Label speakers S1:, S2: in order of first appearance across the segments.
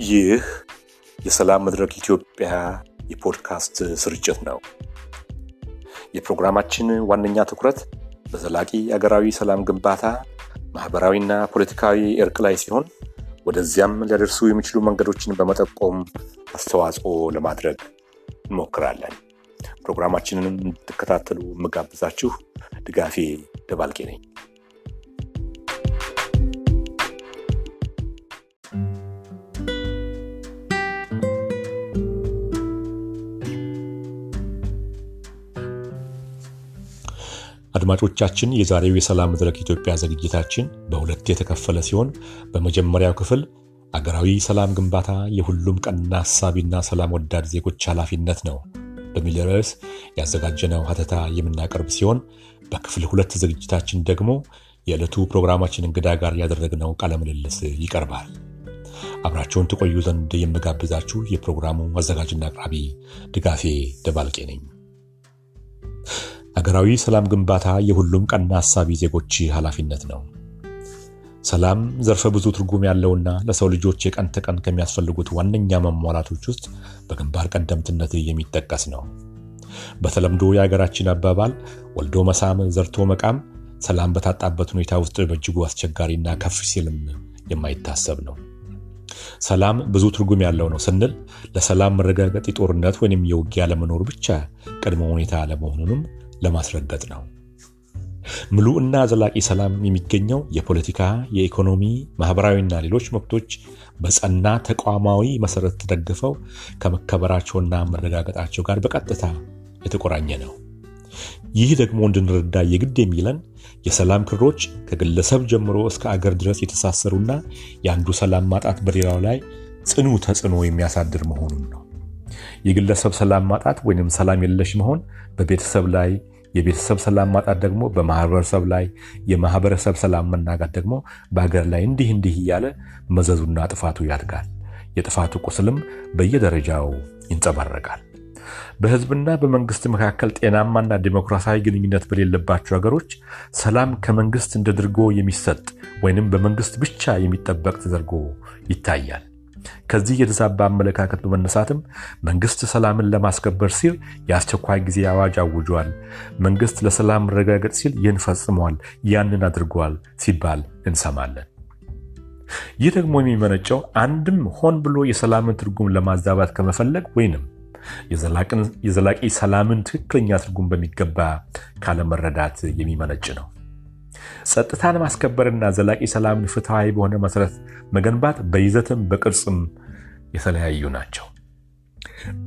S1: ይህ የሰላም መድረክ ኢትዮጵያ የፖድካስት ስርጭት ነው። የፕሮግራማችን ዋነኛ ትኩረት በዘላቂ አገራዊ ሰላም ግንባታ፣ ማህበራዊና ፖለቲካዊ እርቅ ላይ ሲሆን ወደዚያም ሊያደርሱ የሚችሉ መንገዶችን በመጠቆም አስተዋጽኦ ለማድረግ እንሞክራለን። ፕሮግራማችንን እንድትከታተሉ የምጋብዛችሁ ድጋፌ ደባልቄ ነኝ። አድማጮቻችን የዛሬው የሰላም መድረክ ኢትዮጵያ ዝግጅታችን በሁለት የተከፈለ ሲሆን በመጀመሪያው ክፍል አገራዊ ሰላም ግንባታ የሁሉም ቀና ሀሳቢና ሰላም ወዳድ ዜጎች ኃላፊነት ነው በሚል ርዕስ ያዘጋጀነው ሀተታ የምናቀርብ ሲሆን በክፍል ሁለት ዝግጅታችን ደግሞ የዕለቱ ፕሮግራማችን እንግዳ ጋር ያደረግነው ቃለ ምልልስ ይቀርባል። አብራቸውን ትቆዩ ዘንድ የምጋብዛችሁ የፕሮግራሙ አዘጋጅና አቅራቢ ድጋፌ ደባልቄ ነኝ። አገራዊ ሰላም ግንባታ የሁሉም ቀና ሀሳቢ ዜጎች ኃላፊነት ነው። ሰላም ዘርፈ ብዙ ትርጉም ያለውና ለሰው ልጆች የቀን ተቀን ከሚያስፈልጉት ዋነኛ መሟላቶች ውስጥ በግንባር ቀደምትነት የሚጠቀስ ነው። በተለምዶ የሀገራችን አባባል ወልዶ መሳም ዘርቶ መቃም ሰላም በታጣበት ሁኔታ ውስጥ በእጅጉ አስቸጋሪና ከፍ ሲልም የማይታሰብ ነው። ሰላም ብዙ ትርጉም ያለው ነው ስንል ለሰላም መረጋገጥ የጦርነት ወይም የውጊያ ለመኖር ብቻ ቅድመ ሁኔታ ለመሆኑንም ለማስረገጥ ነው። ምሉ እና ዘላቂ ሰላም የሚገኘው የፖለቲካ፣ የኢኮኖሚ፣ ማህበራዊና ሌሎች መብቶች በጸና ተቋማዊ መሰረት ተደግፈው ከመከበራቸውና መረጋገጣቸው ጋር በቀጥታ የተቆራኘ ነው። ይህ ደግሞ እንድንረዳ የግድ የሚለን የሰላም ክሮች ከግለሰብ ጀምሮ እስከ አገር ድረስ የተሳሰሩና የአንዱ ሰላም ማጣት በሌላው ላይ ጽኑ ተጽዕኖ የሚያሳድር መሆኑን ነው። የግለሰብ ሰላም ማጣት ወይም ሰላም የለሽ መሆን በቤተሰብ ላይ የቤተሰብ ሰላም ማጣት ደግሞ በማህበረሰብ ላይ የማህበረሰብ ሰላም መናጋት ደግሞ በሀገር ላይ እንዲህ እንዲህ እያለ መዘዙና ጥፋቱ ያድጋል። የጥፋቱ ቁስልም በየደረጃው ይንጸባረቃል። በህዝብና በመንግስት መካከል ጤናማና ዲሞክራሲያዊ ግንኙነት በሌለባቸው ሀገሮች ሰላም ከመንግስት እንደ ድርጎ የሚሰጥ ወይንም በመንግስት ብቻ የሚጠበቅ ተደርጎ ይታያል። ከዚህ የተዛባ አመለካከት በመነሳትም መንግስት ሰላምን ለማስከበር ሲል የአስቸኳይ ጊዜ አዋጅ አውጇል፣ መንግስት ለሰላም መረጋገጥ ሲል ይህን ፈጽሟል፣ ያንን አድርጓል ሲባል እንሰማለን። ይህ ደግሞ የሚመነጨው አንድም ሆን ብሎ የሰላምን ትርጉም ለማዛባት ከመፈለግ ወይንም የዘላቂ ሰላምን ትክክለኛ ትርጉም በሚገባ ካለመረዳት የሚመነጭ ነው። ጸጥታን ማስከበርና ዘላቂ ሰላምን ፍትሐዊ በሆነ መሰረት መገንባት በይዘትም በቅርጽም የተለያዩ ናቸው።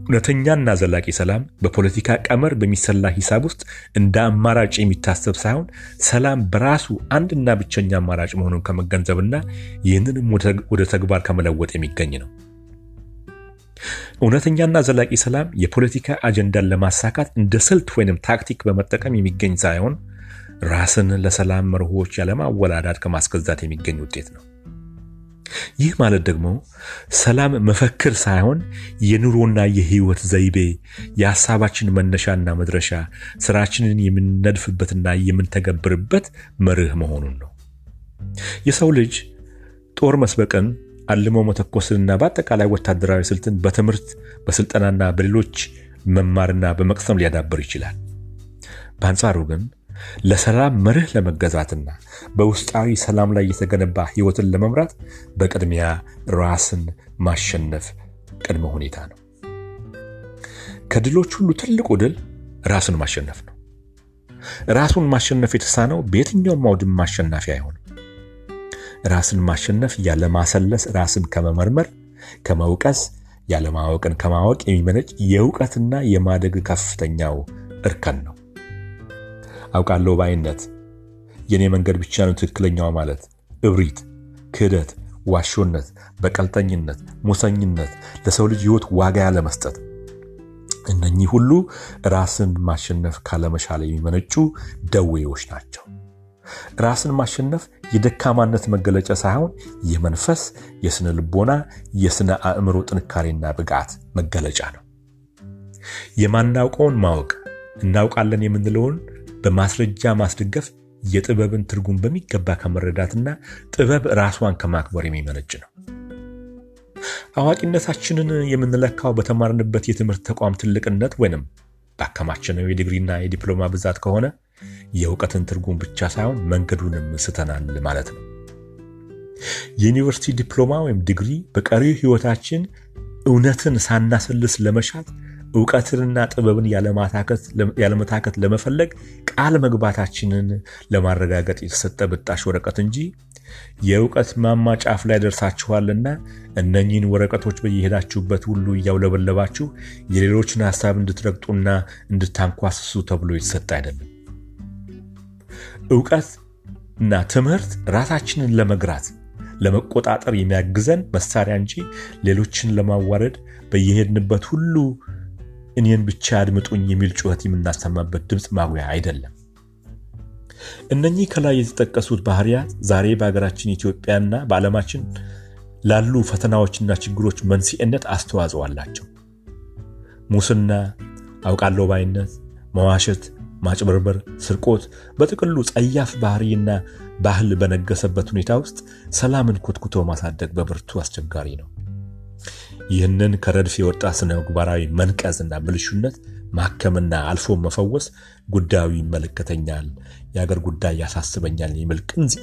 S1: እውነተኛና ዘላቂ ሰላም በፖለቲካ ቀመር በሚሰላ ሂሳብ ውስጥ እንደ አማራጭ የሚታሰብ ሳይሆን ሰላም በራሱ አንድና ብቸኛ አማራጭ መሆኑን ከመገንዘብና ይህንንም ወደ ተግባር ከመለወጥ የሚገኝ ነው። እውነተኛና ዘላቂ ሰላም የፖለቲካ አጀንዳን ለማሳካት እንደ ስልት ወይንም ታክቲክ በመጠቀም የሚገኝ ሳይሆን ራስን ለሰላም መርሆች ያለማወላዳት ከማስገዛት የሚገኝ ውጤት ነው። ይህ ማለት ደግሞ ሰላም መፈክር ሳይሆን የኑሮና የህይወት ዘይቤ፣ የሀሳባችን መነሻና መድረሻ፣ ስራችንን የምንነድፍበትና የምንተገብርበት መርህ መሆኑን ነው። የሰው ልጅ ጦር መስበቅን፣ አልሞ መተኮስንና በአጠቃላይ ወታደራዊ ስልትን በትምህርት በስልጠናና በሌሎች መማርና በመቅሰም ሊያዳብር ይችላል። በአንጻሩ ግን ለሰላም መርህ ለመገዛትና በውስጣዊ ሰላም ላይ የተገነባ ህይወትን ለመምራት በቅድሚያ ራስን ማሸነፍ ቅድመ ሁኔታ ነው። ከድሎች ሁሉ ትልቁ ድል ራስን ማሸነፍ ነው። ራሱን ማሸነፍ የተሳነው በየትኛውም አውድማ አሸናፊ አይሆንም። ራስን ማሸነፍ ያለማሰለስ ራስን ከመመርመር ከመውቀስ፣ ያለማወቅን ከማወቅ የሚመነጭ የእውቀትና የማደግ ከፍተኛው እርከን ነው። አውቃለሁ ባይነት፣ የኔ መንገድ ብቻ ነው ትክክለኛው ማለት፣ እብሪት፣ ክህደት፣ ዋሾነት፣ በቀልጠኝነት፣ ሙሰኝነት፣ ለሰው ልጅ ህይወት ዋጋ ያለመስጠት፣ እነኚህ ሁሉ ራስን ማሸነፍ ካለመቻል የሚመነጩ ደዌዎች ናቸው። ራስን ማሸነፍ የደካማነት መገለጫ ሳይሆን የመንፈስ፣ የስነ ልቦና፣ የስነ አእምሮ ጥንካሬና ብቃት መገለጫ ነው። የማናውቀውን ማወቅ እናውቃለን የምንለውን በማስረጃ ማስደገፍ የጥበብን ትርጉም በሚገባ ከመረዳትና ጥበብ ራሷን ከማክበር የሚመነጭ ነው። አዋቂነታችንን የምንለካው በተማርንበት የትምህርት ተቋም ትልቅነት ወይንም ባከማችነው የዲግሪና የዲፕሎማ ብዛት ከሆነ የእውቀትን ትርጉም ብቻ ሳይሆን መንገዱንም ስተናል ማለት ነው። የዩኒቨርሲቲ ዲፕሎማ ወይም ዲግሪ በቀሪው ሕይወታችን እውነትን ሳናሰልስ ለመሻት እውቀትንና ጥበብን ያለመታከት ለመፈለግ ቃል መግባታችንን ለማረጋገጥ የተሰጠ ብጣሽ ወረቀት እንጂ የእውቀት ማማ ጫፍ ላይ ደርሳችኋልና እነኚህን ወረቀቶች በየሄዳችሁበት ሁሉ እያውለበለባችሁ የሌሎችን ሀሳብ እንድትረግጡና እንድታንኳስሱ ተብሎ የተሰጠ አይደለም። እውቀት እና ትምህርት ራሳችንን ለመግራት ለመቆጣጠር የሚያግዘን መሳሪያ እንጂ ሌሎችን ለማዋረድ በየሄድንበት ሁሉ እኔን ብቻ አድምጡኝ የሚል ጩኸት የምናሰማበት ድምፅ ማጉያ አይደለም። እነኚህ ከላይ የተጠቀሱት ባህሪያት ዛሬ በሀገራችን ኢትዮጵያና በዓለማችን ላሉ ፈተናዎችና ችግሮች መንስኤነት አስተዋጽኦ አላቸው። ሙስና፣ አውቃለሁ ባይነት፣ መዋሸት፣ ማጭበርበር፣ ስርቆት፣ በጥቅሉ ጸያፍ ባህሪና ባህል በነገሰበት ሁኔታ ውስጥ ሰላምን ኮትኩቶ ማሳደግ በብርቱ አስቸጋሪ ነው። ይህንን ከረድፍ የወጣ ስነ ምግባራዊ መንቀዝና ብልሹነት ማከምና አልፎ መፈወስ ጉዳዩ ይመለከተኛል፣ የአገር ጉዳይ ያሳስበኛል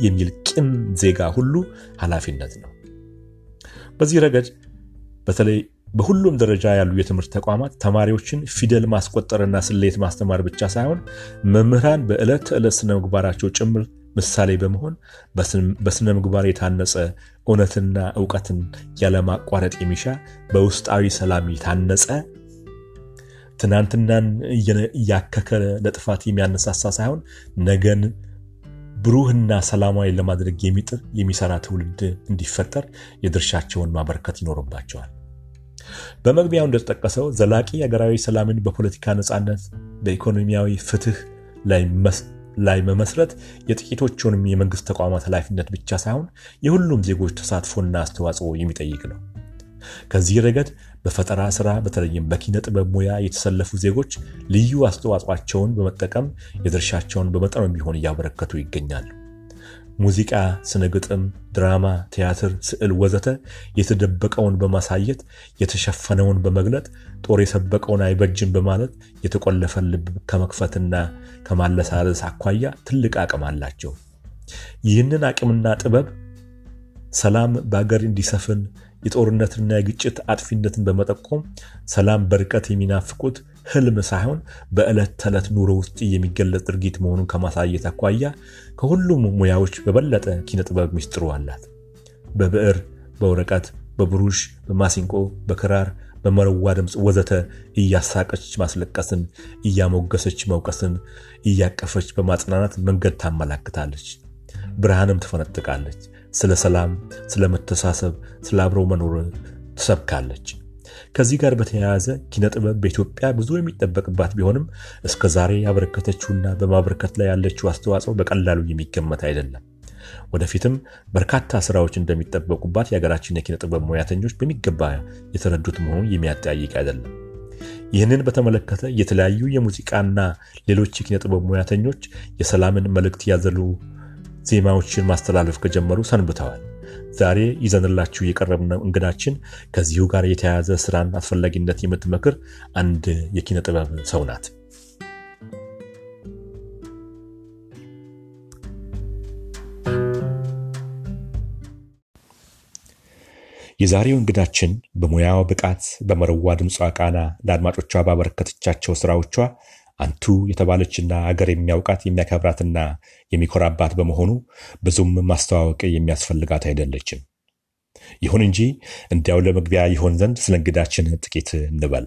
S1: የሚል ቅን ዜጋ ሁሉ ኃላፊነት ነው። በዚህ ረገድ በተለይ በሁሉም ደረጃ ያሉ የትምህርት ተቋማት ተማሪዎችን ፊደል ማስቆጠርና ስሌት ማስተማር ብቻ ሳይሆን መምህራን በዕለት ተዕለት ስነ ምግባራቸው ጭምር ምሳሌ በመሆን በስነ ምግባር የታነጸ እውነትና እውቀትን ያለማቋረጥ የሚሻ በውስጣዊ ሰላም የታነጸ ትናንትናን እያከከ ለጥፋት የሚያነሳሳ ሳይሆን ነገን ብሩህና ሰላማዊ ለማድረግ የሚጥር የሚሰራ ትውልድ እንዲፈጠር የድርሻቸውን ማበረከት ይኖርባቸዋል። በመግቢያው እንደተጠቀሰው ዘላቂ ሀገራዊ ሰላምን በፖለቲካ ነፃነት፣ በኢኮኖሚያዊ ፍትህ ላይ መመስረት የጥቂቶቹንም የመንግስት ተቋማት ኃላፊነት ብቻ ሳይሆን የሁሉም ዜጎች ተሳትፎና አስተዋጽኦ የሚጠይቅ ነው። ከዚህ ረገድ በፈጠራ ስራ በተለይም በኪነ ጥበብ ሙያ የተሰለፉ ዜጎች ልዩ አስተዋጽኦአቸውን በመጠቀም የድርሻቸውን በመጠኑ ቢሆን እያበረከቱ ይገኛሉ። ሙዚቃ፣ ስነ ግጥም፣ ድራማ፣ ቲያትር፣ ስዕል ወዘተ የተደበቀውን በማሳየት የተሸፈነውን በመግለጥ ጦር የሰበቀውን አይበጅም በማለት የተቆለፈን ልብ ከመክፈትና ከማለሳለስ አኳያ ትልቅ አቅም አላቸው። ይህንን አቅምና ጥበብ ሰላም በአገር እንዲሰፍን የጦርነትና የግጭት አጥፊነትን በመጠቆም ሰላም በርቀት የሚናፍቁት ህልም ሳይሆን በዕለት ተዕለት ኑሮ ውስጥ የሚገለጽ ድርጊት መሆኑን ከማሳየት አኳያ ከሁሉም ሙያዎች በበለጠ ኪነ ጥበብ ሚስጥሩ አላት። በብዕር፣ በወረቀት፣ በብሩሽ፣ በማሲንቆ፣ በክራር፣ በመረዋ ድምፅ ወዘተ እያሳቀች ማስለቀስን፣ እያሞገሰች መውቀስን፣ እያቀፈች በማጽናናት መንገድ ታመላክታለች። ብርሃንም ትፈነጥቃለች። ስለ ሰላም፣ ስለ መተሳሰብ፣ ስለ አብረው መኖር ትሰብካለች። ከዚህ ጋር በተያያዘ ኪነ ጥበብ በኢትዮጵያ ብዙ የሚጠበቅባት ቢሆንም እስከ ዛሬ ያበረከተችውና በማበረከት ላይ ያለችው አስተዋጽኦ በቀላሉ የሚገመት አይደለም። ወደፊትም በርካታ ስራዎች እንደሚጠበቁባት የሀገራችን የኪነ ጥበብ ሙያተኞች በሚገባ የተረዱት መሆኑ የሚያጠያይቅ አይደለም። ይህንን በተመለከተ የተለያዩ የሙዚቃና ሌሎች የኪነ ጥበብ ሙያተኞች የሰላምን መልእክት ያዘሉ ዜማዎችን ማስተላለፍ ከጀመሩ ሰንብተዋል። ዛሬ ይዘንላችሁ የቀረብነው እንግዳችን ከዚሁ ጋር የተያያዘ ስራን አስፈላጊነት የምትመክር አንድ የኪነ ጥበብ ሰው ናት። የዛሬው እንግዳችን በሙያው ብቃት በመረዋ ድምጿ ቃና ለአድማጮቿ ባበረከተቻቸው ስራዎቿ አንቱ የተባለችና አገር የሚያውቃት የሚያከብራትና የሚኮራባት በመሆኑ ብዙም ማስተዋወቅ የሚያስፈልጋት አይደለችም። ይሁን እንጂ እንዲያው ለመግቢያ ይሆን ዘንድ ስለ እንግዳችን ጥቂት እንበል።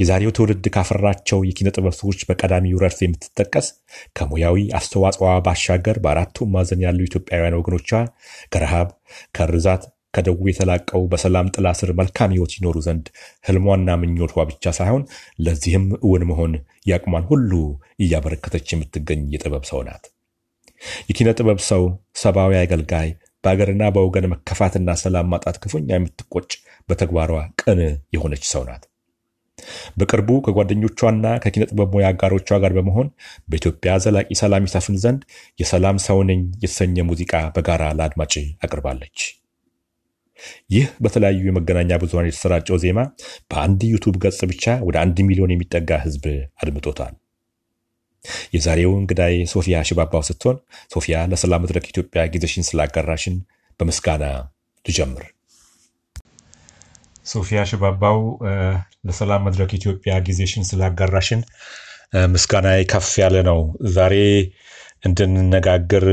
S1: የዛሬው ትውልድ ካፈራቸው የኪነ ጥበብ ሰዎች በቀዳሚው ረድፍ የምትጠቀስ ከሙያዊ አስተዋጽኦዋ ባሻገር በአራቱ ማዕዘን ያሉ ኢትዮጵያውያን ወገኖቿ ከረሃብ ከርዛት ከደዌ የተላቀው በሰላም ጥላ ስር መልካም ሕይወት ይኖሩ ዘንድ ህልሟና ምኞቷ ብቻ ሳይሆን ለዚህም እውን መሆን ያቅሟን ሁሉ እያበረከተች የምትገኝ የጥበብ ሰው ናት። የኪነ ጥበብ ሰው፣ ሰብአዊ አገልጋይ፣ በአገርና በወገን መከፋትና ሰላም ማጣት ክፉኛ የምትቆጭ በተግባሯ ቅን የሆነች ሰው ናት። በቅርቡ ከጓደኞቿና ከኪነ ጥበብ ሙያ አጋሮቿ ጋር በመሆን በኢትዮጵያ ዘላቂ ሰላም ይሰፍን ዘንድ የሰላም ሰው ነኝ የተሰኘ ሙዚቃ በጋራ ለአድማጭ አቅርባለች። ይህ በተለያዩ የመገናኛ ብዙኃን የተሰራጨው ዜማ በአንድ ዩቱብ ገጽ ብቻ ወደ አንድ ሚሊዮን የሚጠጋ ሕዝብ አድምጦታል። የዛሬው እንግዳዬ ሶፊያ ሽባባው ስትሆን ሶፊያ ለሰላም መድረክ ኢትዮጵያ ጊዜሽን ስላጋራሽን በምስጋና ልጀምር። ሶፊያ ሽባባው ለሰላም መድረክ ኢትዮጵያ ጊዜሽን ስላጋራሽን ምስጋና ከፍ ያለ ነው። ዛሬ እንድንነጋገር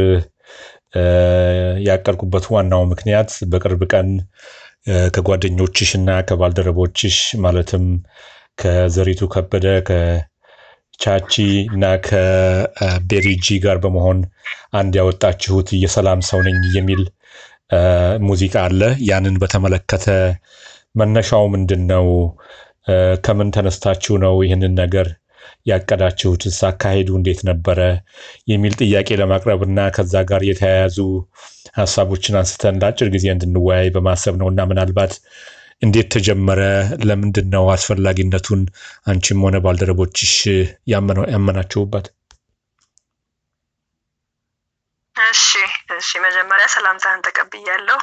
S1: ያቀልኩበት ዋናው ምክንያት በቅርብ ቀን ከጓደኞችሽ እና ከባልደረቦችሽ ማለትም ከዘሪቱ ከበደ ከቻቺ እና ከቤሪጂ ጋር በመሆን አንድ ያወጣችሁት የሰላም ሰው ነኝ የሚል ሙዚቃ አለ። ያንን በተመለከተ መነሻው ምንድን ነው? ከምን ተነስታችሁ ነው ይህንን ነገር ያቀዳችሁትስ? አካሄዱ እንዴት ነበረ? የሚል ጥያቄ ለማቅረብ እና ከዛ ጋር የተያያዙ ሀሳቦችን አንስተን ለአጭር ጊዜ እንድንወያይ በማሰብ ነው እና ምናልባት እንዴት ተጀመረ? ለምንድን ነው አስፈላጊነቱን አንቺም ሆነ ባልደረቦችሽ ያመናችሁበት?
S2: እሺ እሺ፣ መጀመሪያ ሰላምታህን ተቀብያለሁ።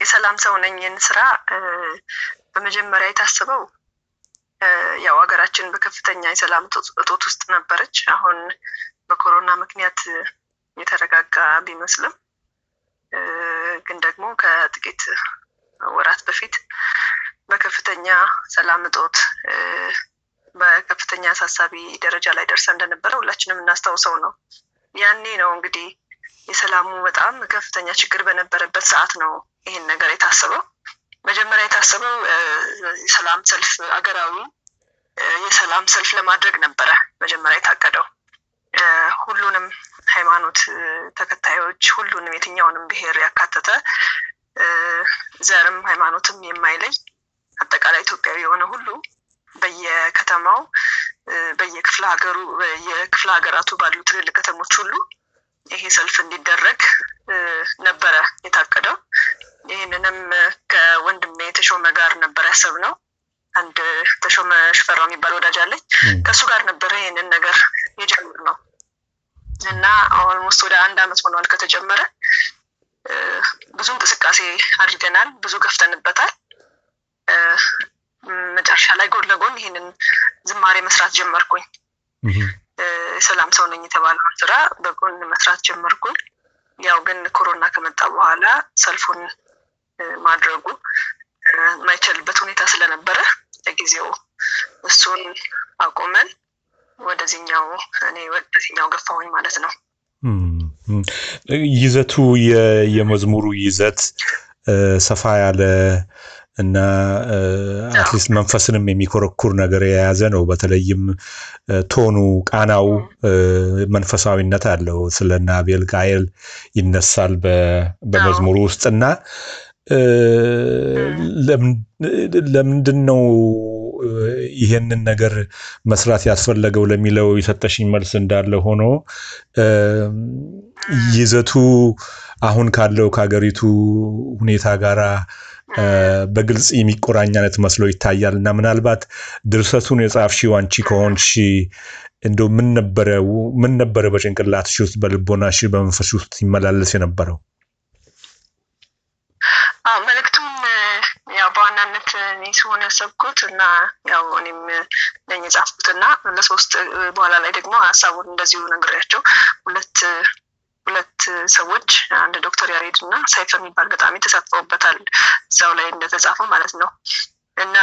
S2: የሰላም ሰው ነኝን ስራ በመጀመሪያ የታስበው ያው ሀገራችን በከፍተኛ የሰላም እጦት ውስጥ ነበረች። አሁን በኮሮና ምክንያት የተረጋጋ ቢመስልም ግን ደግሞ ከጥቂት ወራት በፊት በከፍተኛ ሰላም እጦት በከፍተኛ አሳሳቢ ደረጃ ላይ ደርሳ እንደነበረ ሁላችንም የምናስታውሰው ነው። ያኔ ነው እንግዲህ የሰላሙ በጣም ከፍተኛ ችግር በነበረበት ሰዓት ነው ይህን ነገር የታሰበው። መጀመሪያ የታሰበው የሰላም ሰልፍ አገራዊ የሰላም ሰልፍ ለማድረግ ነበረ መጀመሪያ የታቀደው። ሁሉንም ሃይማኖት ተከታዮች፣ ሁሉንም የትኛውንም ብሔር ያካተተ ዘርም ሃይማኖትም የማይለይ አጠቃላይ ኢትዮጵያዊ የሆነ ሁሉ በየከተማው በየክፍለ ሀገሩ በየክፍለ ሀገራቱ ባሉ ትልልቅ ከተሞች ሁሉ ይሄ ሰልፍ እንዲደረግ ነበረ የታቀደው። ይህንንም ከወንድሜ ተሾመ ጋር ነበር ያሰብነው። አንድ ተሾመ ሽፈራው የሚባል ወዳጅ አለኝ። ከእሱ ጋር ነበረ ይህንን ነገር የጀመርነው እና almost ወደ አንድ አመት ሆኗል ከተጀመረ። ብዙ እንቅስቃሴ አድርገናል፣ ብዙ ገፍተንበታል። መጨረሻ ላይ ጎን ለጎን ይህንን ዝማሬ መስራት ጀመርኩኝ። የሰላም ሰው ነኝ የተባለውን ስራ በጎን መስራት ጀመርኩኝ። ያው ግን ኮሮና ከመጣ በኋላ ሰልፉን ማድረጉ የማይቻልበት ሁኔታ ስለነበረ ለጊዜው እሱን አቁመን ወደዚህኛው እኔ ወደዚህኛው ገፋሁኝ ማለት ነው።
S1: ይዘቱ የመዝሙሩ ይዘት ሰፋ ያለ እና at least መንፈስንም የሚኮረኩር ነገር የያዘ ነው። በተለይም tone ኑ፣ ቃናው መንፈሳዊነት አለው። ስለ አቢጋይል ይነሳል በመዝሙሩ ውስጥ እና ለምንድን ነው ይሄንን ነገር መስራት ያስፈለገው ለሚለው የሰጠሽኝ መልስ እንዳለ ሆኖ ይዘቱ አሁን ካለው ከሀገሪቱ ሁኔታ ጋራ በግልጽ የሚቆራኝ አይነት መስሎ ይታያል። እና ምናልባት ድርሰቱን የጻፍሽው አንቺ ከሆንሽ እንደው ምን ነበረ ምን ነበረ በጭንቅላትሽ ውስጥ በልቦናሽ በመንፈስሽ ውስጥ ሲመላለስ የነበረው?
S2: መልእክቱም ያው በዋናነት እኔ ሲሆን ያሰብኩት እና ያው እኔም ነኝ የጻፍኩት እና ለሶስት በኋላ ላይ ደግሞ ሀሳቡን እንደዚሁ ነግሬያቸው ሁለት ሁለት ሰዎች አንድ ዶክተር ያሬድ እና ሳይፈ የሚባል በጣም ተሳትፈውበታል እዛው ላይ እንደተጻፈው ማለት ነው። እና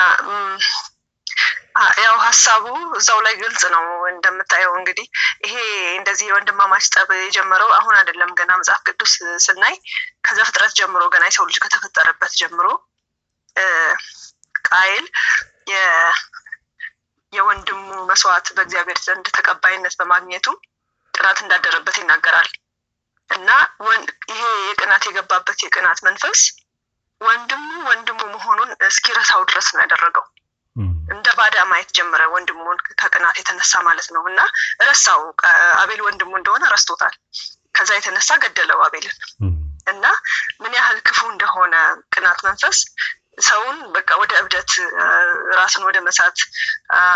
S2: ያው ሀሳቡ እዛው ላይ ግልጽ ነው። እንደምታየው እንግዲህ ይሄ እንደዚህ የወንድማማች ጠብ የጀመረው አሁን አይደለም። ገና መጽሐፍ ቅዱስ ስናይ ከዘፍጥረት ጀምሮ ገና የሰው ልጅ ከተፈጠረበት ጀምሮ ቃይል የወንድሙ መስዋዕት በእግዚአብሔር ዘንድ ተቀባይነት በማግኘቱ ቅናት እንዳደረበት ይናገራል እና ይሄ የቅናት የገባበት የቅናት መንፈስ ወንድሙ ወንድሙ መሆኑን እስኪረሳው ድረስ ነው ያደረገው። እንደ ባዳ ማየት ጀመረ ወንድሙን ከቅናት የተነሳ ማለት ነው። እና ረሳው። አቤል ወንድሙ እንደሆነ ረስቶታል። ከዛ የተነሳ ገደለው አቤልን እና ምን ያህል ክፉ እንደሆነ ቅናት መንፈስ ሰውን በቃ ወደ እብደት ራስን ወደ መሳት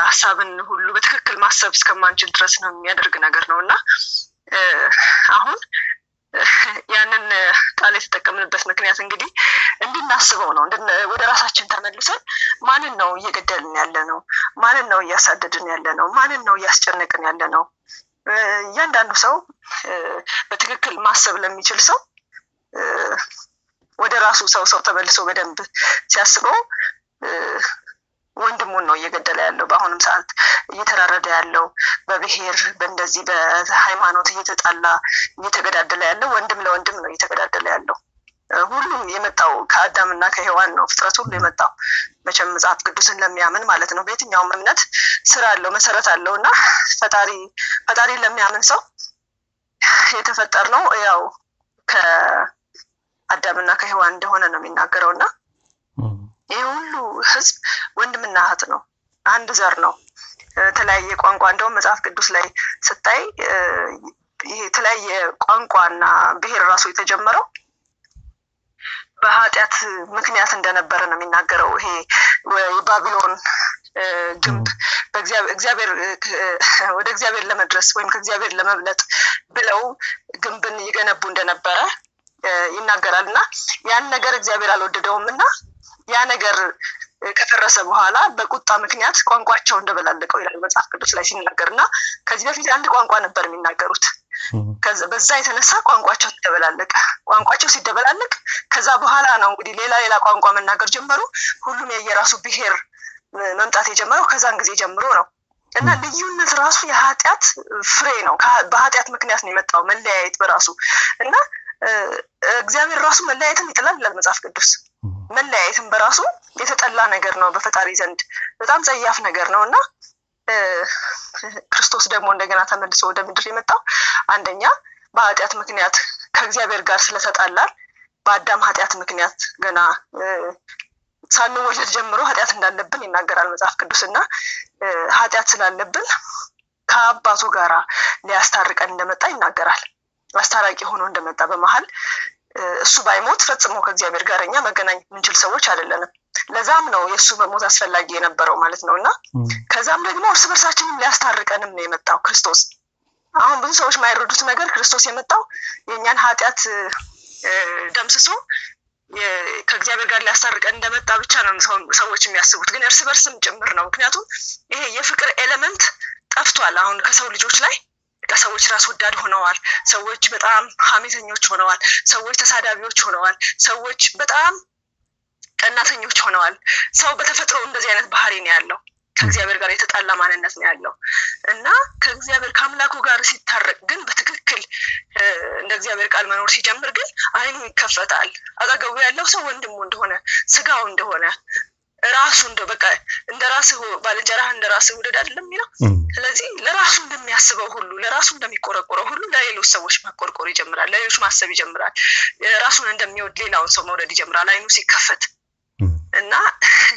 S2: ሀሳብን ሁሉ በትክክል ማሰብ እስከማንችል ድረስ ነው የሚያደርግ ነገር ነው እና አሁን ያንን ቃል የተጠቀምንበት ምክንያት እንግዲህ እንድናስበው ነው። ወደ ራሳችን ተመልሰን ማንን ነው እየገደልን ያለ ነው? ማንን ነው እያሳደድን ያለ ነው? ማንን ነው እያስጨነቅን ያለ ነው? እያንዳንዱ ሰው በትክክል ማሰብ ለሚችል ሰው ወደ ራሱ ሰው ሰው ተመልሶ በደንብ ሲያስበው ወንድሙን ነው እየገደለ ያለው። በአሁኑም ሰዓት እየተራረደ ያለው በብሔር በእንደዚህ በሃይማኖት እየተጣላ እየተገዳደለ ያለው ወንድም ለወንድም ነው እየተገዳደለ ያለው። ሁሉም የመጣው ከአዳምና ከሔዋን ነው። ፍጥረት ሁሉ የመጣው መቼም መጽሐፍ ቅዱስን ለሚያምን ማለት ነው። በየትኛውም እምነት ስራ አለው መሰረት አለው እና ፈጣሪ ፈጣሪ ለሚያምን ሰው የተፈጠር ነው ያው ከአዳምና ከሔዋን እንደሆነ ነው የሚናገረው እና ይህ ሁሉ ህዝብ ወንድምና እህት ነው። አንድ ዘር ነው። የተለያየ ቋንቋ እንደውም መጽሐፍ ቅዱስ ላይ ስታይ ይሄ የተለያየ ቋንቋና ብሔር ራሱ የተጀመረው በኃጢአት ምክንያት እንደነበረ ነው የሚናገረው። ይሄ የባቢሎን ግንብ እግዚአብሔር ወደ እግዚአብሔር ለመድረስ ወይም ከእግዚአብሔር ለመብለጥ ብለው ግንብን ይገነቡ እንደነበረ ይናገራል እና ያን ነገር እግዚአብሔር አልወደደውም እና ያ ነገር ከፈረሰ በኋላ በቁጣ ምክንያት ቋንቋቸው እንደበላለቀው ይላል መጽሐፍ ቅዱስ ላይ ሲናገር እና ከዚህ በፊት አንድ ቋንቋ ነበር የሚናገሩት። በዛ የተነሳ ቋንቋቸው ሲደበላለቅ ቋንቋቸው ሲደበላለቅ ከዛ በኋላ ነው እንግዲህ ሌላ ሌላ ቋንቋ መናገር ጀመሩ። ሁሉም የየራሱ ብሔር መምጣት የጀመረው ከዛን ጊዜ ጀምሮ ነው እና ልዩነት ራሱ የኃጢአት ፍሬ ነው። በኃጢአት ምክንያት ነው የመጣው መለያየት በራሱ እና እግዚአብሔር ራሱ መለያየትን ይጥላል ይላል መጽሐፍ ቅዱስ። መለያየትን በራሱ የተጠላ ነገር ነው በፈጣሪ ዘንድ በጣም ጸያፍ ነገር ነው እና ክርስቶስ ደግሞ እንደገና ተመልሶ ወደ ምድር የመጣው አንደኛ በኃጢአት ምክንያት ከእግዚአብሔር ጋር ስለተጣላል በአዳም ኃጢአት ምክንያት ገና ሳንወለድ ጀምሮ ኃጢአት እንዳለብን ይናገራል መጽሐፍ ቅዱስ እና ኃጢአት ስላለብን ከአባቱ ጋራ ሊያስታርቀን እንደመጣ ይናገራል። አስታራቂ ሆኖ እንደመጣ በመሀል እሱ ባይሞት ፈጽሞ ከእግዚአብሔር ጋር እኛ መገናኘት የምንችል ሰዎች አይደለንም። ለዛም ነው የእሱ መሞት አስፈላጊ የነበረው ማለት ነው እና ከዛም ደግሞ እርስ በርሳችንም ሊያስታርቀንም ነው የመጣው ክርስቶስ። አሁን ብዙ ሰዎች የማይረዱት ነገር ክርስቶስ የመጣው የእኛን ኃጢአት ደምስሶ ከእግዚአብሔር ጋር ሊያስታርቀን እንደመጣ ብቻ ነው ሰዎች የሚያስቡት፣ ግን እርስ በርስም ጭምር ነው። ምክንያቱም ይሄ የፍቅር element ጠፍቷል አሁን ከሰው ልጆች ላይ ሰዎች ራስ ወዳድ ሆነዋል። ሰዎች በጣም ሀሜተኞች ሆነዋል። ሰዎች ተሳዳቢዎች ሆነዋል። ሰዎች በጣም ቀናተኞች ሆነዋል። ሰው በተፈጥሮ እንደዚህ አይነት ባህሪ ነው ያለው። ከእግዚአብሔር ጋር የተጣላ ማንነት ነው ያለው እና ከእግዚአብሔር ከአምላኩ ጋር ሲታረቅ ግን በትክክል እንደ እግዚአብሔር ቃል መኖር ሲጀምር ግን አይኑ ይከፈታል። አጠገቡ ያለው ሰው ወንድሙ እንደሆነ ስጋው እንደሆነ ራሱ እንደ በቃ እንደ ራስህ ባልንጀራህ እንደ ራስህ ውደድ አይደለም የሚለው። ስለዚህ ለራሱ እንደሚያስበው ሁሉ ለራሱ እንደሚቆረቆረው ሁሉ ለሌሎች ሰዎች መቆርቆር ይጀምራል። ለሌሎች ማሰብ ይጀምራል። ራሱን እንደሚወድ ሌላውን ሰው መውደድ ይጀምራል። አይኑ ሲከፈት እና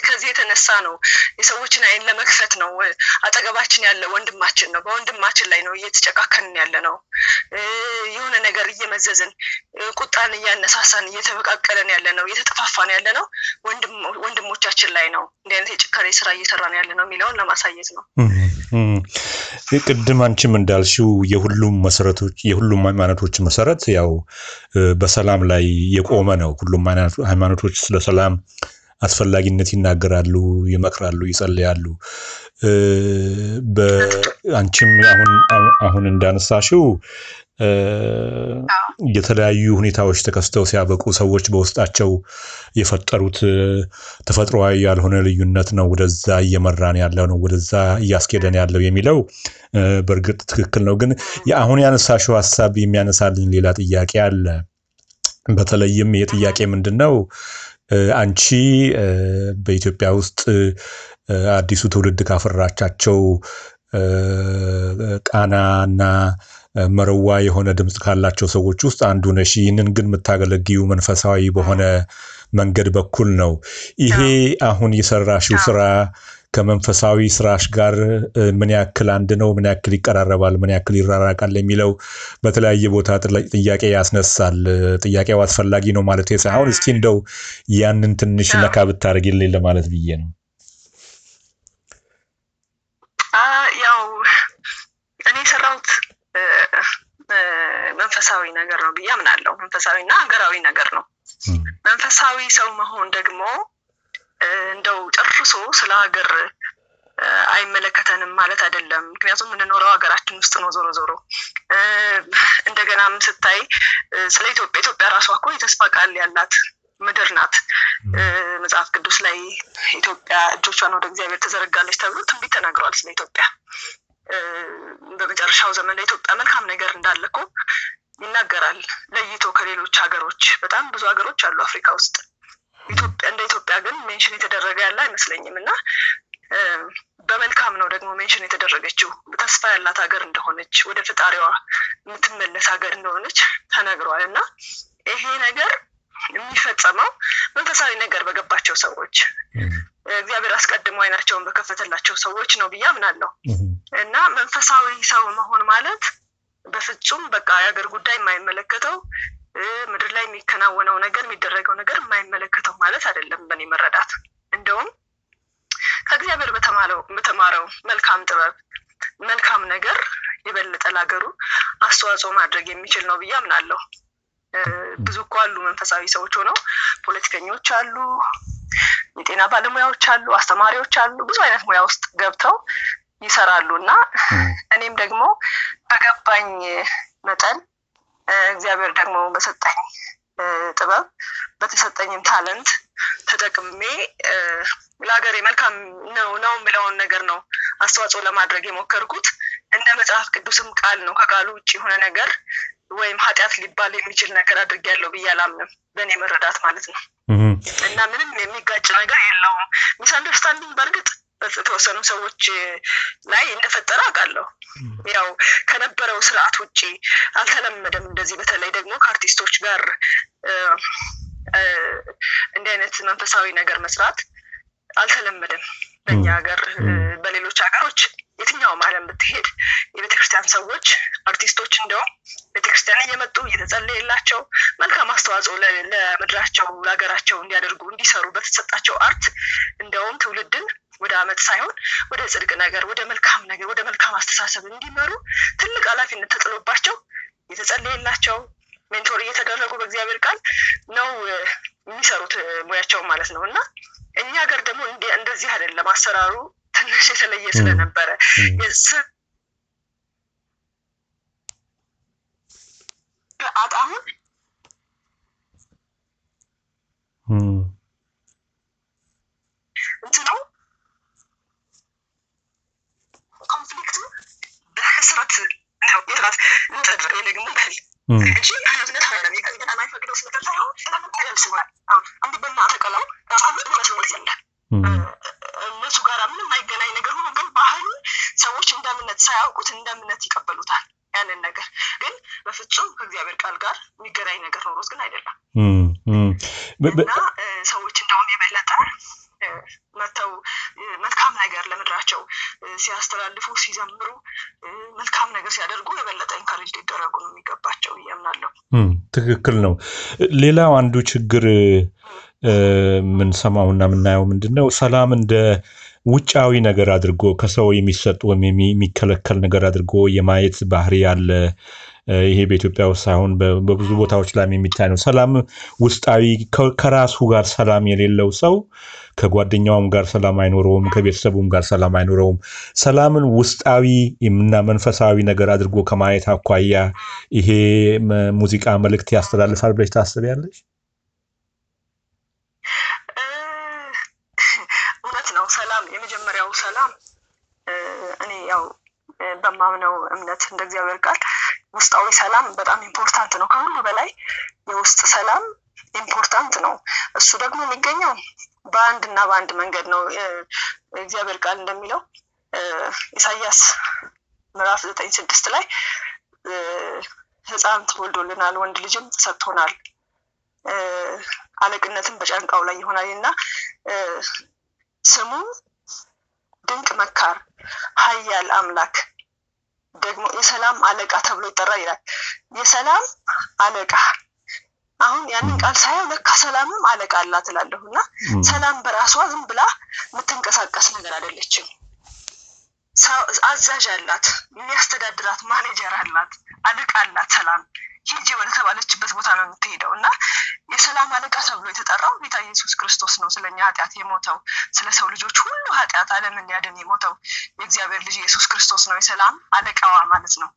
S2: ከዚህ የተነሳ ነው የሰዎችን አይን ለመክፈት ነው። አጠገባችን ያለ ወንድማችን ነው። በወንድማችን ላይ ነው እየተጨካከንን ያለ ነው። የሆነ ነገር እየመዘዝን ቁጣን እያነሳሳን እየተበቃቀለን ያለ ነው። እየተጠፋፋን ያለ ነው ወንድሞቻችን ላይ ነው። እንዲህ አይነት የጭካኔ ስራ እየሰራን ያለ ነው የሚለውን ለማሳየት ነው።
S1: ቅድም አንቺም እንዳልሽው የሁሉም መሰረቶች የሁሉም ሃይማኖቶች መሰረት ያው በሰላም ላይ የቆመ ነው። ሁሉም ሃይማኖቶች ስለ ሰላም አስፈላጊነት ይናገራሉ፣ ይመክራሉ፣ ይጸልያሉ። በአንቺም አሁን አሁን እንዳነሳሽው የተለያዩ ሁኔታዎች ተከስተው ሲያበቁ ሰዎች በውስጣቸው የፈጠሩት ተፈጥሯዊ ያልሆነ ልዩነት ነው ወደዛ እየመራን ያለው ነው ወደዛ እያስኬደን ያለው የሚለው በእርግጥ ትክክል ነው። ግን አሁን ያነሳሽው ሀሳብ የሚያነሳልኝ ሌላ ጥያቄ አለ። በተለይም የጥያቄ ምንድን ነው? አንቺ በኢትዮጵያ ውስጥ አዲሱ ትውልድ ካፈራቻቸው ቃና እና መረዋ የሆነ ድምፅ ካላቸው ሰዎች ውስጥ አንዱ ነሽ። ይህንን ግን የምታገለግዩ መንፈሳዊ በሆነ መንገድ በኩል ነው። ይሄ አሁን የሰራሽው ስራ ከመንፈሳዊ ስራሽ ጋር ምን ያክል አንድ ነው? ምን ያክል ይቀራረባል? ምን ያክል ይራራቃል? የሚለው በተለያየ ቦታ ጥያቄ ያስነሳል። ጥያቄው አስፈላጊ ነው ማለት ሳይሆን እስኪ እንደው ያንን ትንሽ ነካ ብታደርጊልኝ ለማለት ብዬ ነው።
S2: ያው እኔ የሰራሁት መንፈሳዊ ነገር ነው ብዬ አምናለሁ። መንፈሳዊ እና ሀገራዊ ነገር ነው። መንፈሳዊ ሰው መሆን ደግሞ ጨርሶ ስለ ሀገር አይመለከተንም ማለት አይደለም። ምክንያቱም የምንኖረው ሀገራችን ውስጥ ነው። ዞሮ ዞሮ እንደገናም ስታይ ስለ ኢትዮጵያ ኢትዮጵያ ራሷ እኮ የተስፋ ቃል ያላት ምድር ናት። መጽሐፍ ቅዱስ ላይ ኢትዮጵያ እጆቿን ወደ እግዚአብሔር ተዘረጋለች ተብሎ ትንቢት ተናግረዋል ስለ ኢትዮጵያ። በመጨረሻው ዘመን ለኢትዮጵያ መልካም ነገር እንዳለ እኮ ይናገራል። ለይቶ ከሌሎች ሀገሮች በጣም ብዙ ሀገሮች አሉ አፍሪካ ውስጥ እንደ ኢትዮጵያ ግን mention የተደረገ ያለ አይመስለኝም። እና በመልካም ነው ደግሞ mention የተደረገችው። ተስፋ ያላት ሀገር እንደሆነች ወደ ፈጣሪዋ የምትመለስ ሀገር እንደሆነች ተነግሯል። እና ይሄ ነገር የሚፈጸመው መንፈሳዊ ነገር በገባቸው ሰዎች እግዚአብሔር አስቀድሞ አይናቸውን በከፈተላቸው ሰዎች ነው ብዬ አምናለሁ። እና መንፈሳዊ ሰው መሆን ማለት በፍጹም በቃ የሀገር ጉዳይ የማይመለከተው ምድር ላይ የሚከናወነው ነገር የሚደረገው ነገር የማይመለከተው ማለት አይደለም በእኔ መረዳት። እንደውም ከእግዚአብሔር በተማረው መልካም ጥበብ መልካም ነገር የበለጠ ለሀገሩ አስተዋጽኦ ማድረግ የሚችል ነው ብዬ አምናለሁ። ብዙ እኮ አሉ መንፈሳዊ ሰዎች ሆነው ፖለቲከኞች አሉ፣ የጤና ባለሙያዎች አሉ፣ አስተማሪዎች አሉ፣ ብዙ አይነት ሙያ ውስጥ ገብተው ይሰራሉ። እና እኔም ደግሞ በገባኝ መጠን እግዚአብሔር ደግሞ በሰጠኝ ጥበብ በተሰጠኝም ታለንት ተጠቅሜ ለሀገሬ መልካም ነው ነው የምለውን ነገር ነው አስተዋጽኦ ለማድረግ የሞከርኩት። እንደ መጽሐፍ ቅዱስም ቃል ነው። ከቃሉ ውጭ የሆነ ነገር ወይም ኃጢአት ሊባል የሚችል ነገር አድርጌያለሁ ብዬ አላምንም፣ በእኔ መረዳት ማለት ነው። እና ምንም የሚጋጭ ነገር የለውም። misunderstanding በእርግጥ በተወሰኑ ሰዎች ላይ እንደፈጠረ አውቃለሁ። ያው ከነበረው ስርዓት ውጭ አልተለመደም። እንደዚህ በተለይ ደግሞ ከአርቲስቶች ጋር እንዲህ አይነት መንፈሳዊ ነገር መስራት አልተለመደም በእኛ ሀገር። በሌሎች ሀገሮች የትኛውም ዓለም ብትሄድ የቤተክርስቲያን ሰዎች አርቲስቶች እንደውም ቤተክርስቲያን እየመጡ እየተጸለየላቸው መልካም አስተዋጽኦ ለምድራቸው ለሀገራቸው እንዲያደርጉ እንዲሰሩ በተሰጣቸው art እንደውም ትውልድን ወደ አመጽ ሳይሆን ወደ ጽድቅ ነገር ወደ መልካም ነገር ወደ መልካም አስተሳሰብ እንዲመሩ ትልቅ ኃላፊነት ተጥሎባቸው የተጸለየላቸው mentor እየተደረጉ በእግዚአብሔር ቃል ነው የሚሰሩት ሙያቸው ማለት ነው። እና እኛ ሀገር ደግሞ እንደዚህ አይደለም። አሰራሩ ትንሽ የተለየ ስለነበረ አሁን እንትኑ ኮንፍሊክቱ በስራት የጥራት ንጥድር ወይ ደግሞ በህል እንጂ ሃይማኖትነት አይደለም። ገና የማይፈቅደው ነገር ሳይሆን ለመጠቀም ሲሆናል አንድ በና ተቀላው ራሳሁ መስሎት ያለ እነሱ ጋር ምንም አይገናኝ ነገር ሆኖ ግን ባህሉ ሰዎች እንደ እምነት ሳያውቁት እንደ እምነት ይቀበሉታል። ያንን ነገር ግን በፍጹም ከእግዚአብሔር ቃል ጋር የሚገናኝ ነገር ኖሮት ግን አይደለም እና ሰዎች እንደውም የበለጠ መጥተው መልካም ነገር ለምድራቸው ሲያስተላልፉ ሲዘምሩ መልካም ነገር ሲያደርጉ የበለጠ ኢንካሬጅ ሊደረጉ ነው የሚገባቸው እያምናለሁ።
S1: ትክክል ነው። ሌላው አንዱ ችግር የምንሰማውና የምናየው ምንድን ነው? ሰላም እንደ ውጫዊ ነገር አድርጎ ከሰው የሚሰጥ ወይም የሚከለከል ነገር አድርጎ የማየት ባህሪ ያለ ይሄ በኢትዮጵያ ውስጥ ሳይሆን በብዙ ቦታዎች ላይ የሚታይ ነው። ሰላም ውስጣዊ ከራሱ ጋር ሰላም የሌለው ሰው ከጓደኛውም ጋር ሰላም አይኖረውም፣ ከቤተሰቡም ጋር ሰላም አይኖረውም። ሰላምን ውስጣዊ እና መንፈሳዊ ነገር አድርጎ ከማየት አኳያ ይሄ ሙዚቃ መልእክት ያስተላልፋል ብለሽ ታስቢያለሽ?
S2: እውነት ነው። ሰላም የመጀመሪያው ሰላም እኔ ያው በማምነው እምነት እንደ እግዚአብሔር ቃል ውስጣዊ ሰላም በጣም important ነው። ከሁሉ በላይ የውስጥ ሰላም important ነው። እሱ ደግሞ የሚገኘው በአንድ እና በአንድ መንገድ ነው። እግዚአብሔር ቃል እንደሚለው ኢሳያስ ምዕራፍ ዘጠኝ ስድስት ላይ ሕፃን ተወልዶልናል፣ ወንድ ልጅም ተሰጥቶናል፣ አለቅነትም በጫንቃው ላይ ይሆናል እና ስሙ ድንቅ መካር፣ ኃያል አምላክ ደግሞ የሰላም አለቃ ተብሎ ይጠራል ይላል። የሰላም አለቃ አሁን ያንን ቃል ሳየው ለካ ሰላምም አለቃ አላት እላለሁ እና ሰላም በራሷ ዝም ብላ የምትንቀሳቀስ ነገር አይደለችም። አዛዥ አላት፣ የሚያስተዳድራት ማኔጀር አላት፣ አለቃ አላት። ሰላም ሂጂ ወደ ተባለችበት ቦታ ነው የምትሄደው እና የሰላም አለቃ ተብሎ የተጠራው ጌታ ኢየሱስ ክርስቶስ ነው። ስለኛ ኃጢአት የሞተው ስለ ሰው ልጆች ሁሉ ኃጢአት ዓለምን ሊያድን የሞተው የእግዚአብሔር ልጅ ኢየሱስ ክርስቶስ ነው የሰላም አለቃዋ ማለት ነው።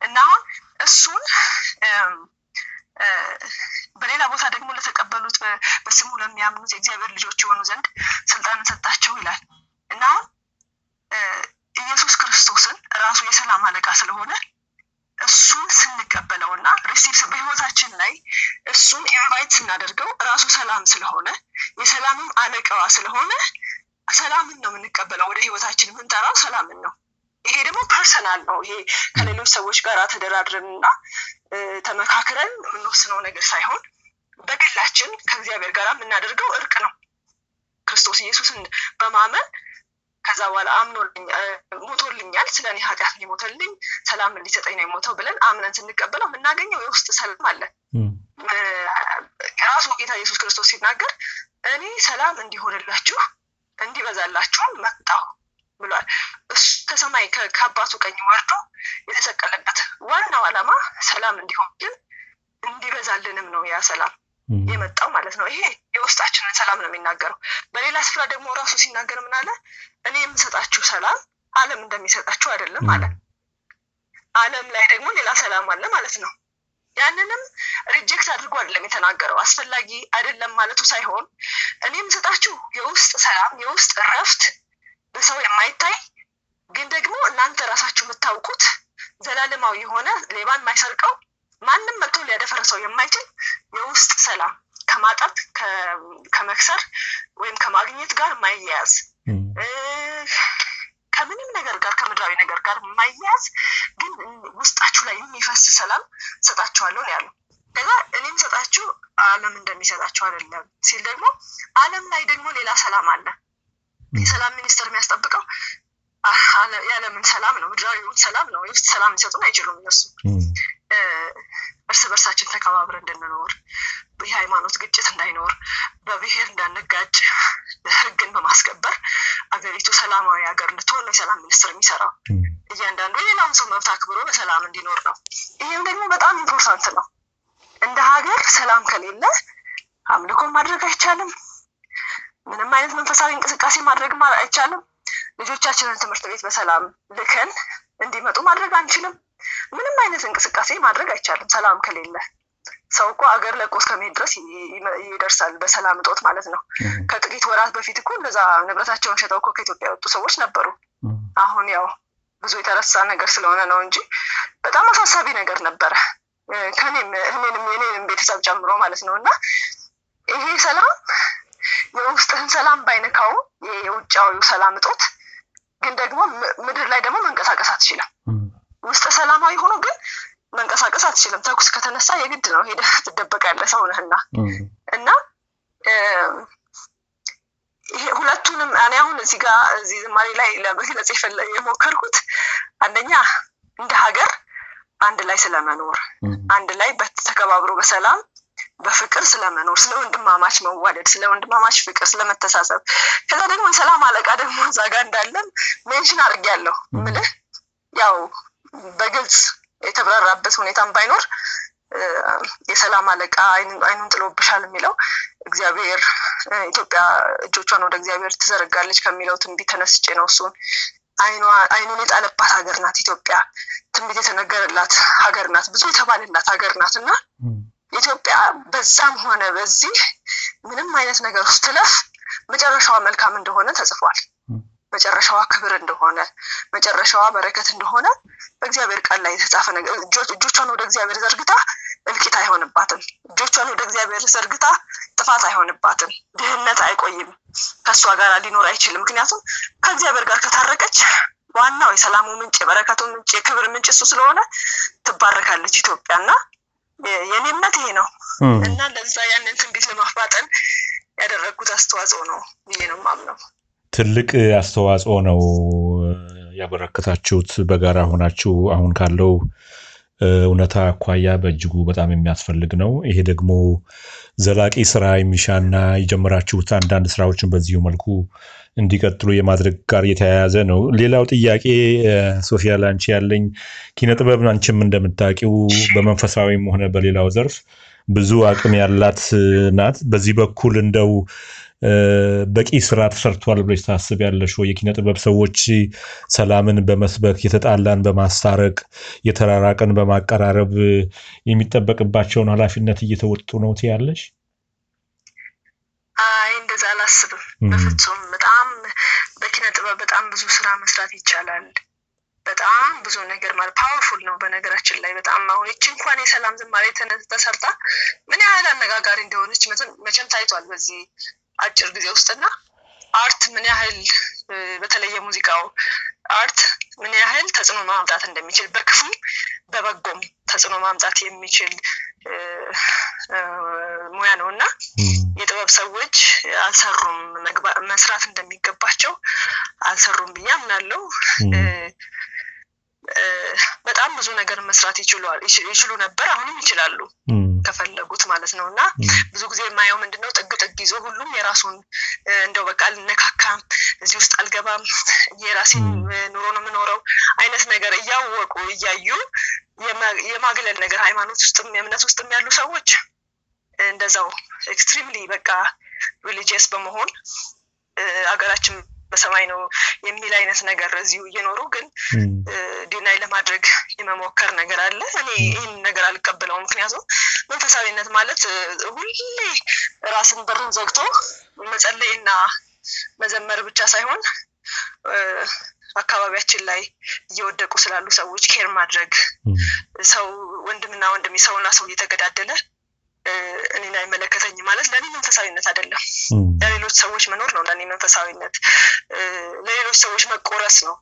S2: እና አሁን እሱን በሌላ ቦታ ደግሞ ለተቀበሉት በስሙ ለሚያምኑት የእግዚአብሔር ልጆች የሆኑ ዘንድ ስልጣንን ሰጣቸው ይላል እና አሁን ኢየሱስ ክርስቶስን ራሱ የሰላም አለቃ ስለሆነ እሱን ስንቀበለው እና receive በህይወታችን ላይ እሱን invite ስናደርገው ራሱ ሰላም ስለሆነ የሰላምም አለቃዋ ስለሆነ ሰላምን ነው የምንቀበለው። ወደ ህይወታችን የምንጠራው ሰላምን ነው። ይሄ ደግሞ personal ነው። ይሄ ከሌሎች ሰዎች ጋር ተደራድረን እና ተመካክረን የምንወስነው ነገር ሳይሆን በግላችን ከእግዚአብሔር ጋር የምናደርገው እርቅ ነው። ክርስቶስ ኢየሱስን በማመን ከዛ በኋላ አምኖልኝ ሞቶልኛል፣ ስለ እኔ ኃጢአት ሊሞተልኝ ሰላም ሊሰጠኝ ነው የሞተው ብለን አምነን ስንቀበለው የምናገኘው የውስጥ ሰላም አለ። ራሱ ጌታ ኢየሱስ ክርስቶስ ሲናገር እኔ ሰላም እንዲሆንላችሁ እንዲበዛላችሁም መጣሁ ብሏል። እሱ ከሰማይ ከአባቱ ቀኝ ወርዶ የተሰቀለበት ዋናው ዓላማ ሰላም እንዲሆን ግን እንዲበዛልንም ነው ያ ሰላም የመጣው ማለት ነው። ይሄ የውስጣችንን ሰላም ነው የሚናገረው። በሌላ ስፍራ ደግሞ ራሱ ሲናገር ምን አለ? እኔ የምሰጣችሁ ሰላም ዓለም እንደሚሰጣችሁ አይደለም አለ። ዓለም ላይ ደግሞ ሌላ ሰላም አለ ማለት ነው። ያንንም ሪጀክት አድርጎ አይደለም የተናገረው። አስፈላጊ አይደለም ማለቱ ሳይሆን እኔ የምሰጣችሁ የውስጥ ሰላም፣ የውስጥ እረፍት በሰው የማይታይ ግን ደግሞ እናንተ ራሳችሁ የምታውቁት ዘላለማዊ የሆነ ሌባን የማይሰርቀው ማንም መጥቶ ሊያደፈርሰው የማይችል የውስጥ ሰላም ከማጣት ከመክሰር ወይም ከማግኘት ጋር የማይያያዝ ከምንም ነገር ጋር ከምድራዊ ነገር ጋር የማይያዝ ግን ውስጣችሁ ላይ የሚፈስ ሰላም ሰጣችኋለሁ ነው ያለው። ከዛ እኔም ሰጣችሁ ዓለም እንደሚሰጣችሁ አይደለም ሲል ደግሞ ዓለም ላይ ደግሞ ሌላ ሰላም አለ። የሰላም ሚኒስቴር የሚያስጠብቀው የዓለምን ሰላም ነው፣ ምድራዊውን ሰላም ነው። የውስጥ ሰላም ሊሰጡን አይችሉም እነሱ። እርስ በርሳችን ተከባብረ እንድንኖር፣ የሃይማኖት ግጭት እንዳይኖር፣ በብሔር እንዳንጋጭ፣ ህግን በማስከበር አገሪቱ ሰላማዊ ሀገር እንድትሆን የሰላም ሚኒስቴር የሚሰራው እያንዳንዱ የሌላውን ሰው መብት አክብሮ በሰላም እንዲኖር ነው። ይህም ደግሞ በጣም important ነው። እንደ ሀገር ሰላም ከሌለ አምልኮን ማድረግ አይቻልም። ምንም አይነት መንፈሳዊ እንቅስቃሴ ማድረግ አይቻልም። ልጆቻችንን ትምህርት ቤት በሰላም ልከን እንዲመጡ ማድረግ አንችልም። ምንም አይነት እንቅስቃሴ ማድረግ አይቻልም ሰላም ከሌለ። ሰው እኮ አገር ለቆ እስከመሄድ ድረስ ይደርሳል በሰላም እጦት ማለት ነው። ከጥቂት ወራት በፊት እኮ እነዛ ንብረታቸውን ሸጠው እኮ ከኢትዮጵያ የወጡ ሰዎች ነበሩ። አሁን ያው ብዙ የተረሳ ነገር ስለሆነ ነው እንጂ በጣም አሳሳቢ ነገር ነበረ። ከኔም እኔንም የኔንም ቤተሰብ ጨምሮ ማለት ነው እና ይሄ ሰላም የውስጥህን ሰላም ባይነካውም የውጫዊው ሰላም እጦት ግን ደግሞ ምድር ላይ ደግሞ መንቀሳቀስ አትችልም። ውስጥ ሰላማዊ ሆኖ ግን መንቀሳቀስ አትችልም። ተኩስ ከተነሳ የግድ ነው ሄደህ ትደበቃለህ ሰው ነህና እና ይሄ ሁለቱንም እኔ አሁን እዚህ ጋር እዚህ ዝማሬ ላይ ለመግለጽ የሞከርኩት አንደኛ እንደ ሀገር አንድ ላይ ስለመኖር አንድ ላይ ተከባብሮ በሰላም በፍቅር ስለመኖር ስለ ወንድማማች መዋደድ ስለ ወንድማማች ፍቅር ስለመተሳሰብ ከዛ ደግሞ የሰላም አለቃ ደግሞ እዛ ጋር እንዳለን ሜንሽን አድርጌያለሁ። ምልህ ያው በግልጽ የተብራራበት ሁኔታም ባይኖር የሰላም አለቃ አይኑን ጥሎብሻል የሚለው እግዚአብሔር ኢትዮጵያ እጆቿን ወደ እግዚአብሔር ትዘረጋለች ከሚለው ትንቢት ተነስቼ ነው እሱን አይኑን የጣለባት ሀገር ናት ኢትዮጵያ። ትንቢት የተነገረላት ሀገር ናት ብዙ የተባለላት ሀገር ናት እና ኢትዮጵያ በዛም ሆነ በዚህ ምንም አይነት ነገር ውስጥ ትለፍ መጨረሻዋ መልካም እንደሆነ ተጽፏል መጨረሻዋ ክብር እንደሆነ መጨረሻዋ በረከት እንደሆነ በእግዚአብሔር ቃል ላይ የተጻፈ ነገር። እጆቿን ወደ እግዚአብሔር ዘርግታ እልቂት አይሆንባትም። እጆቿን ወደ እግዚአብሔር ዘርግታ ጥፋት አይሆንባትም። ድህነት አይቆይም። ከእሷ ጋር ሊኖር አይችልም። ምክንያቱም ከእግዚአብሔር ጋር ከታረቀች ዋናው የሰላሙ ምንጭ የበረከቱ ምንጭ የክብር ምንጭ እሱ ስለሆነ ትባረካለች ኢትዮጵያ። እና የኔ እምነት ይሄ ነው። እና ለዛ ያንን ትንቢት ለማፋጠን ያደረግኩት አስተዋጽኦ ነው ብዬ ነው ማምነው
S1: ትልቅ አስተዋጽኦ ነው ያበረከታችሁት በጋራ ሆናችሁ አሁን ካለው እውነታ አኳያ በእጅጉ በጣም የሚያስፈልግ ነው። ይሄ ደግሞ ዘላቂ ስራ የሚሻና የጀመራችሁት አንዳንድ ስራዎችን በዚሁ መልኩ እንዲቀጥሉ የማድረግ ጋር የተያያዘ ነው። ሌላው ጥያቄ ሶፊያ ላንቺ ያለኝ ኪነ ጥበብ አንቺም እንደምታውቂው በመንፈሳዊም ሆነ በሌላው ዘርፍ ብዙ አቅም ያላት ናት። በዚህ በኩል እንደው በቂ ስራ ተሰርቷል ብለሽ ታስቢያለሽ ወይ? የኪነ ጥበብ ሰዎች ሰላምን በመስበክ የተጣላን በማስታረቅ የተራራቀን በማቀራረብ የሚጠበቅባቸውን ኃላፊነት እየተወጡ ነው ትያለሽ?
S2: አይ እንደዛ አላስብም በፍጹም። በጣም በኪነ ጥበብ በጣም ብዙ ስራ መስራት ይቻላል። በጣም ብዙ ነገር ማለት powerful ነው። በነገራችን ላይ በጣም አሁን ይቺ እንኳን የሰላም ዝማሬ ተሰርታ ምን ያህል አነጋጋሪ እንደሆነች መቼም ታይቷል በዚህ አጭር ጊዜ ውስጥና art ምን ያህል በተለይ የሙዚቃው art ምን ያህል ተጽዕኖ ማምጣት እንደሚችል በክፉም በበጎም ተጽዕኖ ማምጣት የሚችል ሙያ ነው እና የጥበብ ሰዎች አልሰሩም፣ መስራት እንደሚገባቸው አልሰሩም ብዬ አምናለሁ። በጣም ብዙ ነገር መስራት ይችሉ ነበር፣ አሁንም ይችላሉ ከፈለጉት ማለት ነው። እና ብዙ ጊዜ የማየው ምንድነው? ጥግ ጥግ ይዞ ሁሉም የራሱን እንደው በቃ አልነካካም፣ እዚህ ውስጥ አልገባም፣ የራሴን ኑሮ ነው የምኖረው አይነት ነገር እያወቁ እያዩ የማግለል ነገር ሃይማኖት ውስጥም የእምነት ውስጥም ያሉ ሰዎች እንደዛው extremely በቃ religious በመሆን አገራችን በሰማይ ነው የሚል አይነት ነገር እዚሁ እየኖሩ ግን ዲናይ ለማድረግ የመሞከር ነገር አለ። እኔ ይህን ነገር አልቀበለውም። ምክንያቱም መንፈሳዊነት ማለት ሁሌ ራስን በርን ዘግቶ መጸለይና መዘመር ብቻ ሳይሆን አካባቢያችን ላይ እየወደቁ ስላሉ ሰዎች ኬር ማድረግ ሰው ወንድምና ወንድም ሰውና ሰው እየተገዳደለ እኔን አይመለከተኝ ማለት ለእኔ መንፈሳዊነት አይደለም። ለሌሎች ሰዎች መኖር ነው ለእኔ መንፈሳዊነት። ለሌሎች ሰዎች መቆረስ ነው።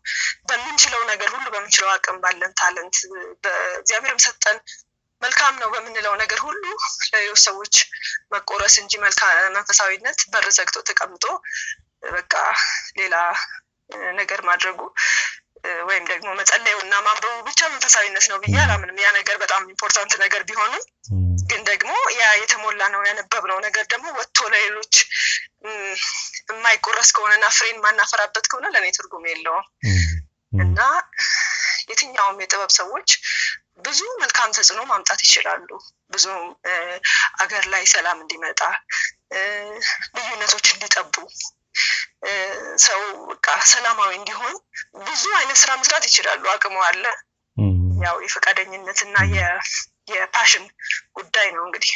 S2: በምንችለው ነገር ሁሉ በምንችለው አቅም ባለን talent በእግዚአብሔርም ሰጠን መልካም ነው በምንለው ነገር ሁሉ ለሌሎች ሰዎች መቆረስ እንጂ መንፈሳዊነት በር ዘግቶ ተቀምጦ በቃ ሌላ ነገር ማድረጉ ወይም ደግሞ መጸለዩ እና ማንበቡ ብቻ መንፈሳዊነት ነው ብዬ አላምንም። ያ ነገር በጣም important ነገር ቢሆንም ግን ደግሞ ያ የተሞላ ነው ያነበብነው ነገር ደግሞ ወጥቶ ለሌሎች የማይቆረስ ከሆነና ፍሬን ማናፈራበት ከሆነ ለእኔ ትርጉም የለውም እና የትኛውም የጥበብ ሰዎች ብዙ መልካም ተጽዕኖ ማምጣት ይችላሉ። ብዙ አገር ላይ ሰላም እንዲመጣ፣ ልዩነቶች እንዲጠቡ፣ ሰው በቃ ሰላማዊ እንዲሆን ብዙ አይነት ስራ መስራት ይችላሉ። አቅሙ አለ። ያው የፈቃደኝነት እና የ passion ጉዳይ ነው እንግዲህ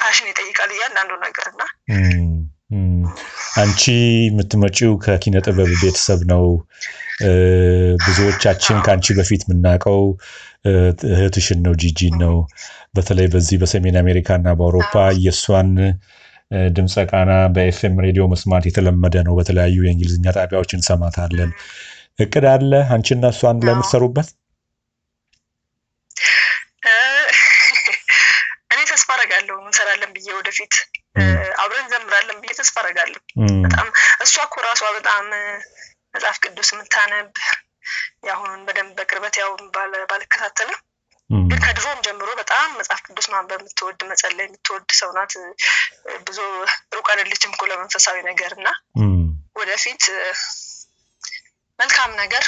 S2: passion ይጠይቃል እያንዳንዱ ነገር እና
S1: አንቺ የምትመጪው ከኪነ ጥበብ ቤተሰብ ነው። ብዙዎቻችን ከአንቺ በፊት የምናውቀው እህትሽን ነው፣ ጂጂን ነው። በተለይ በዚህ በሰሜን አሜሪካ እና በአውሮፓ የእሷን ድምፀ ቃና በኤፍኤም ሬዲዮ መስማት የተለመደ ነው። በተለያዩ የእንግሊዝኛ ጣቢያዎች እንሰማታለን። እቅድ አለ አንቺና እሷ አንድ ላይ የምትሰሩበት?
S2: እኔ ተስፋ አደርጋለሁ እንሰራለን ብዬ ወደፊት አብረን ዘምራለን ብዬ ተስፋ አደርጋለሁ። በጣም እሷ እኮ ራሷ በጣም መጽሐፍ ቅዱስ የምታነብ የአሁኑን በደንብ በቅርበት ያው ባልከታተልም ግን ከድሮም ጀምሮ በጣም መጽሐፍ ቅዱስ ማንበብ የምትወድ መጸለይ የምትወድ ሰው ናት። ብዙ ሩቅ አይደለችም እኮ ለመንፈሳዊ ነገር እና ወደፊት መልካም ነገር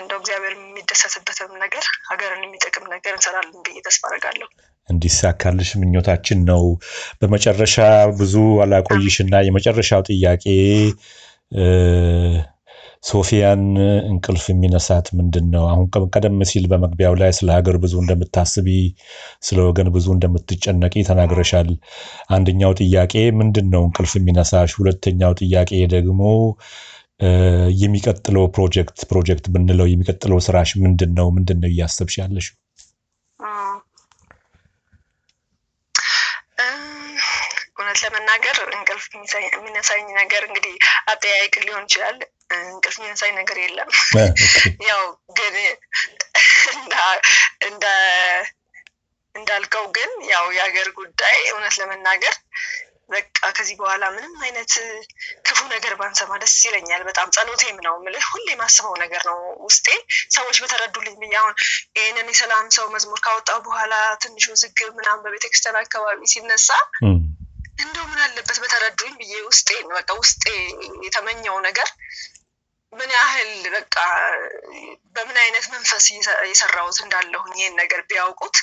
S2: እንደው እግዚአብሔር የሚደሰትበትም ነገር ሀገርን የሚጠቅም ነገር እንሰራለን ብዬ ተስፋ አደርጋለሁ።
S1: እንዲሳካልሽ ምኞታችን ነው። በመጨረሻ ብዙ አላቆይሽና የመጨረሻው ጥያቄ ሶፊያን እንቅልፍ የሚነሳት ምንድን ነው? አሁን ቀደም ሲል በመግቢያው ላይ ስለ ሀገር ብዙ እንደምታስቢ፣ ስለ ወገን ብዙ እንደምትጨነቂ ተናግረሻል። አንደኛው ጥያቄ ምንድን ነው እንቅልፍ የሚነሳሽ? ሁለተኛው ጥያቄ ደግሞ የሚቀጥለው ፕሮጀክት ፕሮጀክት ብንለው የሚቀጥለው ስራሽ ምንድን ነው? ምንድን ነው እያሰብሽ ያለሽው?
S2: እውነት ለመናገር እንቅልፍ የሚነሳኝ ነገር እንግዲህ አጠያይቅ ሊሆን ይችላል። እንቅልፍ የሚነሳኝ ነገር የለም። ያው ግን እንዳልከው ግን ያው የሀገር ጉዳይ እውነት ለመናገር በቃ ከዚህ በኋላ ምንም አይነት ክፉ ነገር ባንሰማ ደስ ይለኛል። በጣም ጸሎቴም ነው የምልህ ሁሌ የማስበው ነገር ነው ውስጤ ሰዎች በተረዱልኝ ብዬ አሁን ይህንን የሰላም ሰው መዝሙር ካወጣው በኋላ ትንሽ ውዝግብ ምናምን በቤተክርስቲያን አካባቢ ሲነሳ እንደው ምን አለበት በተረዱኝ ብዬ ውስጤ በቃ ውስጤ የተመኘው ነገር ምን ያህል በቃ በምን አይነት መንፈስ የሰራሁት እንዳለሁኝ ይህን ነገር ቢያውቁት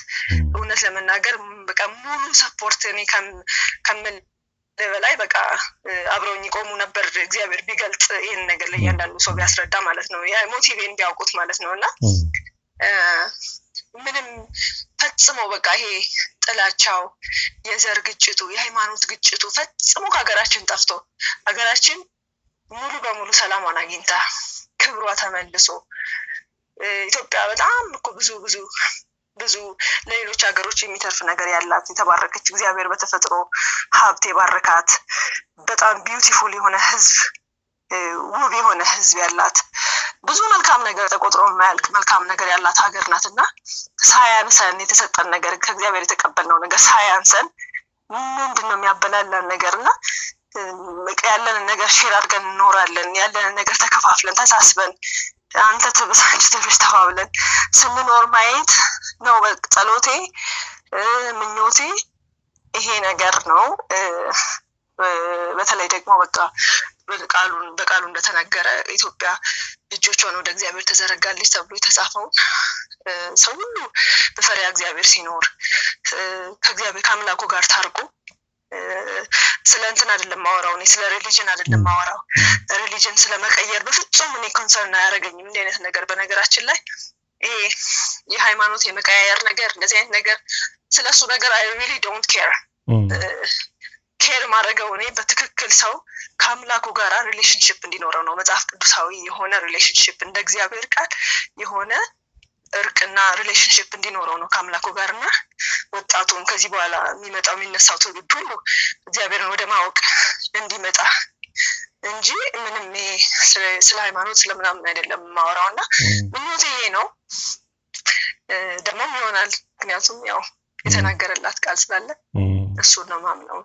S2: እውነት ለመናገር በቃ ሙሉ ሰፖርት እኔ ከምል በላይ በቃ አብረውኝ ይቆሙ ነበር። እግዚአብሔር ቢገልጥ ይህን ነገር ለእያንዳንዱ ሰው ቢያስረዳ ማለት ነው፣ ሞቲቬን ቢያውቁት ማለት ነው እና ምንም ፈጽሞ በቃ ይሄ ጥላቻው፣ የዘር ግጭቱ፣ የሃይማኖት ግጭቱ ፈጽሞ ከሀገራችን ጠፍቶ ሀገራችን ሙሉ በሙሉ ሰላሟን አግኝታ ክብሯ ተመልሶ ኢትዮጵያ በጣም እኮ ብዙ ብዙ ብዙ ለሌሎች ሀገሮች የሚተርፍ ነገር ያላት የተባረከች እግዚአብሔር በተፈጥሮ ሀብት የባረካት በጣም ቢዩቲፉል የሆነ ሕዝብ ውብ የሆነ ሕዝብ ያላት ብዙ መልካም ነገር ተቆጥሮ የማያልቅ መልካም ነገር ያላት ሀገር ናት እና ሳያንሰን የተሰጠን ነገር ከእግዚአብሔር የተቀበልነው ነገር ሳያንሰን ምንድን ነው የሚያበላለን ነገር እና ያለንን ነገር share አድርገን እንኖራለን። ያለንን ነገር ተከፋፍለን ተሳስበን አንተ ትብስ አንቺ ትብስ ተባብለን ስንኖር ማየት ነው ጸሎቴ፣ ምኞቴ ይሄ ነገር ነው። በተለይ ደግሞ በቃ ቃሉን በቃሉ እንደተነገረ ኢትዮጵያ እጆቿን ወደ እግዚአብሔር ተዘረጋለች ተብሎ የተጻፈውን ሰው ሁሉ በፈሪሃ እግዚአብሔር ሲኖር ከእግዚአብሔር ከአምላኩ ጋር ታርቆ ስለ እንትን አይደለም ማወራው እኔ ስለ religion አይደለም ማወራው religion ስለ መቀየር በፍጹም እኔ concern አያደርገኝም እንዲህ አይነት ነገር። በነገራችን ላይ ይሄ የሃይማኖት የመቀያየር ነገር እንደዚህ አይነት ነገር ስለ እሱ ነገር I really don't care care ማድረገው እኔ በትክክል ሰው ከአምላኩ ጋር relationship እንዲኖረው ነው መጽሐፍ ቅዱሳዊ የሆነ relationship እንደ እግዚአብሔር ቃል የሆነ እርቅና relationship እንዲኖረው ነው ከአምላኩ ጋር እና ወጣቱም ከዚህ በኋላ የሚመጣው የሚነሳው ትውልድ ሁሉ እግዚአብሔርን ወደ ማወቅ እንዲመጣ እንጂ ምንም ስለ ሃይማኖት ስለምናምን አይደለም የማወራው እና ምኞቴ ይሄ ነው። ደግሞም ይሆናል። ምክንያቱም ያው የተናገረላት ቃል ስላለ እሱን ነው ማምነው።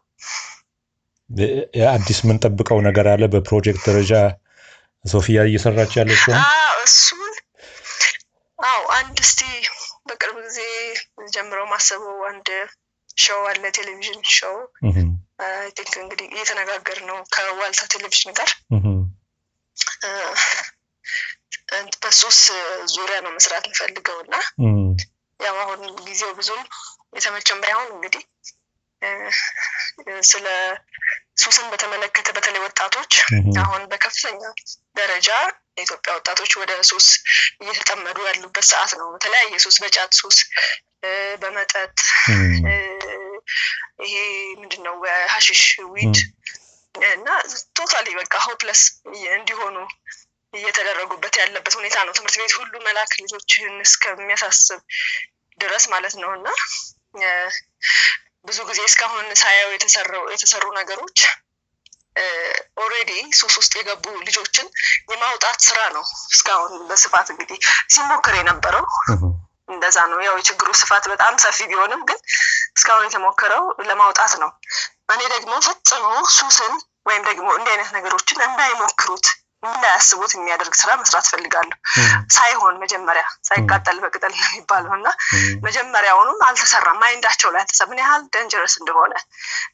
S1: አዲስ የምንጠብቀው ነገር አለ በፕሮጀክት ደረጃ? ሶፊያ እየሰራች ያለችው
S2: እሱን አው አንድ እስቲ በቅርብ ጊዜ ጀምረው ማሰበው አንድ show አለ ቴሌቪዥን show። think እንግዲህ እየተነጋገር ነው ከዋልታ ቴሌቪዥን ጋር። በሱስ ዙሪያ ነው መስራት እንፈልገው እና ያው አሁን ጊዜው ብዙም የተመቸም ባይሆን እንግዲህ ስለ ሱስን በተመለከተ በተለይ ወጣቶች አሁን በከፍተኛ ደረጃ የኢትዮጵያ ወጣቶች ወደ ሱስ እየተጠመዱ ያሉበት ሰዓት ነው። በተለያየ ሱስ፣ በጫት ሱስ፣ በመጠጥ ይሄ ምንድን ነው በሀሽሽ weed እና totally በቃ hopeless እንዲሆኑ እየተደረጉበት ያለበት ሁኔታ ነው። ትምህርት ቤት ሁሉ መላክ ልጆችህን እስከሚያሳስብ ድረስ ማለት ነው። እና ብዙ ጊዜ እስካሁን ሳየው የተሰሩ ነገሮች already ሱስ ውስጥ የገቡ ልጆችን የማውጣት ስራ ነው እስካሁን በስፋት እንግዲህ ሲሞክር የነበረው እንደዛ ነው። ያው የችግሩ ስፋት በጣም ሰፊ ቢሆንም ግን እስካሁን የተሞከረው ለማውጣት ነው። እኔ ደግሞ ፈጽሞ ሱስን ወይም ደግሞ እንዲህ አይነት ነገሮችን እንዳይሞክሩት እንዳያስቡት የሚያደርግ ስራ መስራት ፈልጋለሁ። ሳይሆን መጀመሪያ ሳይቃጠል በቅጠል ነው የሚባለው እና መጀመሪያውኑም አልተሰራም። ማይንዳቸው ላይ አልተሰራ ምን ያህል ደንጀረስ እንደሆነ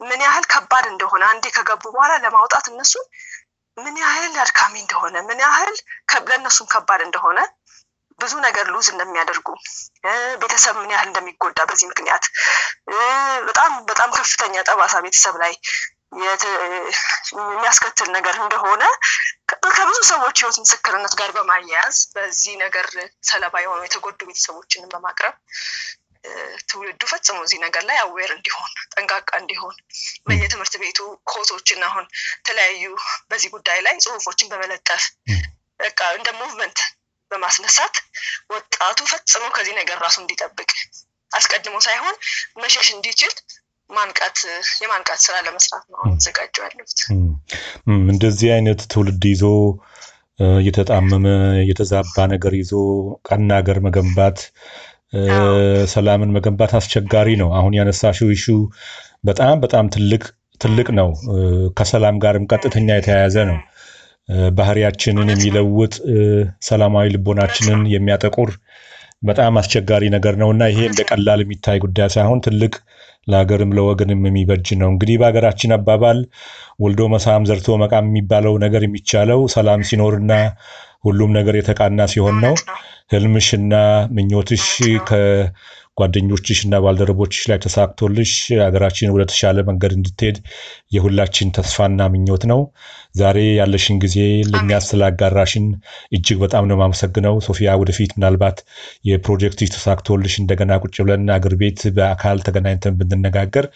S2: ምን ያህል ከባድ እንደሆነ አንዴ ከገቡ በኋላ ለማውጣት እነሱን ምን ያህል አድካሚ እንደሆነ ምን ያህል ለእነሱም ከባድ እንደሆነ ብዙ ነገር ሉዝ እንደሚያደርጉ ቤተሰብ ምን ያህል እንደሚጎዳ በዚህ ምክንያት በጣም በጣም ከፍተኛ ጠባሳ ቤተሰብ ላይ የሚያስከትል ነገር እንደሆነ ከብዙ ሰዎች ህይወት ምስክርነት ጋር በማያያዝ በዚህ ነገር ሰለባ የሆኑ የተጎዱ ቤተሰቦችን በማቅረብ ትውልዱ ፈጽሞ እዚህ ነገር ላይ aware እንዲሆን ጠንቃቃ እንዲሆን በየትምህርት ቤቱ quote ኦችን አሁን የተለያዩ በዚህ ጉዳይ ላይ ጽሁፎችን በመለጠፍ በቃ እንደ movement በማስነሳት ወጣቱ ፈጽሞ ከዚህ ነገር ራሱ እንዲጠብቅ አስቀድሞ ሳይሆን መሸሽ እንዲችል ማንቃት የማንቃት ስራ ለመስራት ነው ተዘጋጀ ያለሁት።
S1: እንደዚህ አይነት ትውልድ ይዞ እየተጣመመ የተዛባ ነገር ይዞ ቀና ሀገር መገንባት ሰላምን መገንባት አስቸጋሪ ነው። አሁን ያነሳሽው ኢሹ በጣም በጣም ትልቅ ትልቅ ነው። ከሰላም ጋርም ቀጥተኛ የተያያዘ ነው። ባህሪያችንን የሚለውጥ ሰላማዊ ልቦናችንን የሚያጠቁር በጣም አስቸጋሪ ነገር ነው እና ይሄ እንደ ቀላል የሚታይ ጉዳይ ሳይሆን ትልቅ ለሀገርም ለወገንም የሚበጅ ነው። እንግዲህ በሀገራችን አባባል ወልዶ መሳም ዘርቶ መቃም የሚባለው ነገር የሚቻለው ሰላም ሲኖርና ሁሉም ነገር የተቃና ሲሆን ነው። ህልምሽና ምኞትሽ ከጓደኞችሽ እና ባልደረቦችሽ ላይ ተሳክቶልሽ ሀገራችን ወደ ተሻለ መንገድ እንድትሄድ የሁላችን ተስፋና ምኞት ነው። ዛሬ ያለሽን ጊዜ ለእኛ ስላጋራሽን እጅግ በጣም ነው የማመሰግነው ሶፊያ። ወደፊት ምናልባት የፕሮጀክትሽ ተሳክቶልሽ እንደገና ቁጭ ብለን አገር ቤት በአካል ተገናኝተን ብንነጋገር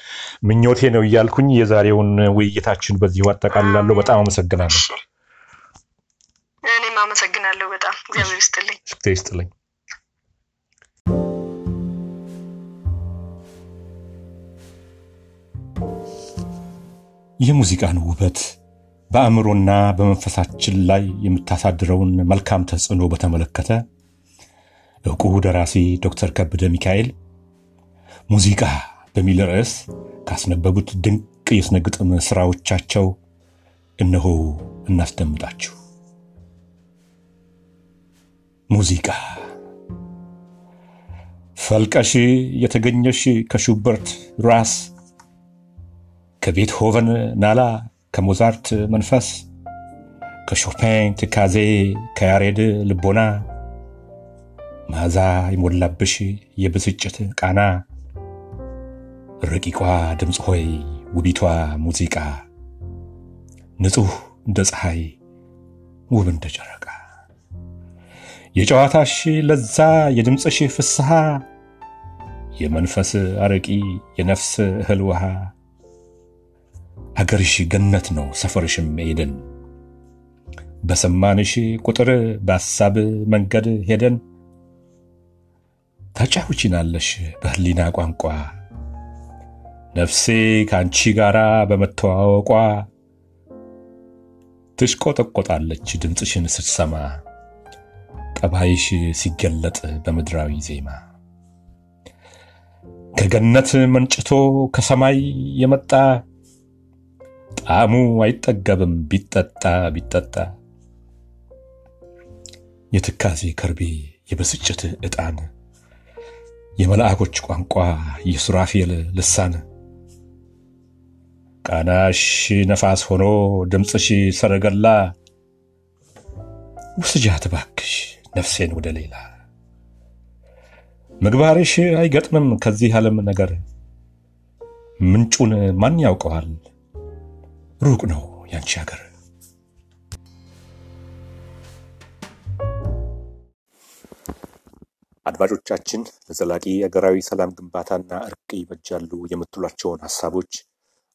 S1: ምኞቴ ነው እያልኩኝ የዛሬውን ውይይታችን በዚሁ አጠቃልላለሁ። በጣም አመሰግናለሁ።
S2: እኔም አመሰግናለሁ በጣም እግዚአብሔር ይስጥልኝ።
S1: የሙዚቃን ውበት በአእምሮና በመንፈሳችን ላይ የምታሳድረውን መልካም ተጽዕኖ በተመለከተ ዕውቁ ደራሲ ዶክተር ከበደ ሚካኤል ሙዚቃ በሚል ርዕስ ካስነበቡት ድንቅ የሥነ ግጥም ሥራዎቻቸው እነሆ እናስደምጣችሁ። ሙዚቃ ፈልቀሽ የተገኘሽ ከሹበርት ራስ ከቤትሆቨን ናላ ከሞዛርት መንፈስ ከሾፔን ትካዜ ከያሬድ ልቦና መዓዛ የሞላብሽ የብስጭት ቃና። ረቂቋ ድምፅ ሆይ ውቢቷ ሙዚቃ ንጹሕ እንደ ፀሐይ ውብ እንደ ጨረቃ። የጨዋታሽ ለዛ የድምፅሽ ፍስሐ የመንፈስ አረቂ የነፍስ እህል ውሃ አገርሽ ገነት ነው ሰፈርሽም ኤደን። በሰማንሽ ቁጥር በሐሳብ መንገድ ሄደን ታጫውቺናለሽ በህሊና ቋንቋ። ነፍሴ ከአንቺ ጋር በመተዋወቋ ትሽቆጠቆጣለች ድምፅሽን ስትሰማ። ጠባይሽ ሲገለጥ በምድራዊ ዜማ። ከገነት መንጭቶ ከሰማይ የመጣ ጣዕሙ አይጠገብም። ቢጠጣ ቢጠጣ። የትካዜ ከርቤ የብስጭት ዕጣን የመልአኮች ቋንቋ የሱራፌል ልሳን። ቃናሽ ነፋስ ሆኖ ድምፅሽ ሰረገላ። ውስጃት ባክሽ ነፍሴን ወደ ሌላ። ምግባርሽ አይገጥምም ከዚህ ዓለም ነገር። ምንጩን ማን ያውቀዋል ሩቅ ነው ያንቺ ሀገር አድማጮቻችን ለዘላቂ አገራዊ ሰላም ግንባታና እርቅ ይበጃሉ የምትሏቸውን ሀሳቦች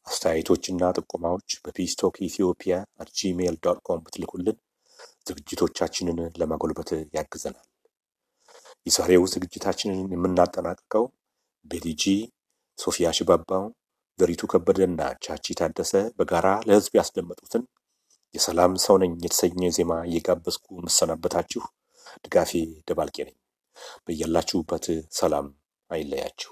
S1: አስተያየቶችና ጥቆማዎች በፒስቶክ ኢትዮጵያ at gmail dot com ብትልኩልን ዝግጅቶቻችንን ለማጎልበት ያግዘናል። የዛሬው ዝግጅታችንን የምናጠናቅቀው ቤቲጂ፣ ሶፊያ ሽባባው፣ ዘሪቱ ከበደና ቻቺ ታደሰ በጋራ ለሕዝብ ያስደመጡትን የሰላም ሰው ነኝ የተሰኘ ዜማ እየጋበዝኩ የምሰናበታችሁ ድጋፌ ደባልቄ ነኝ። በያላችሁበት ሰላም አይለያችሁ።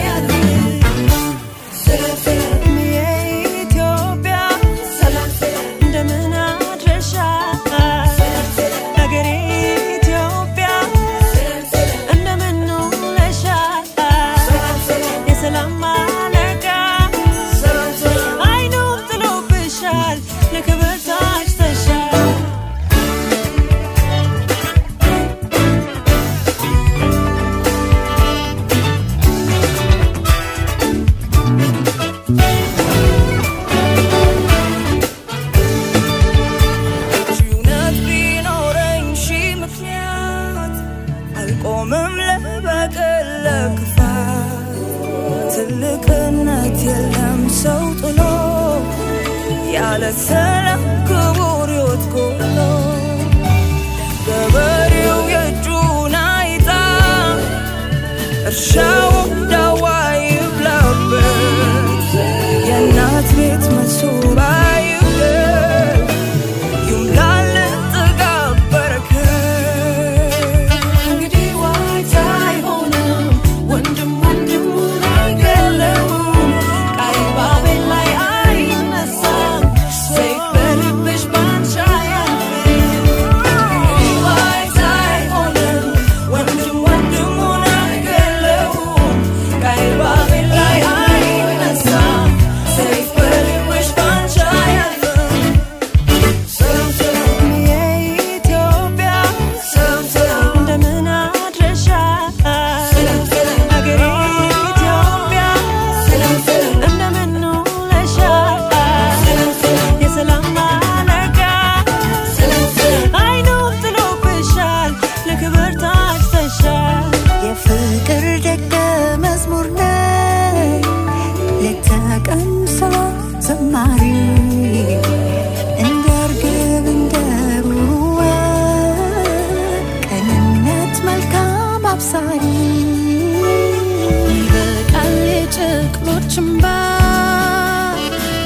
S3: ትልቅነት የለም። ሰው ጥሎ ያለ ሰላም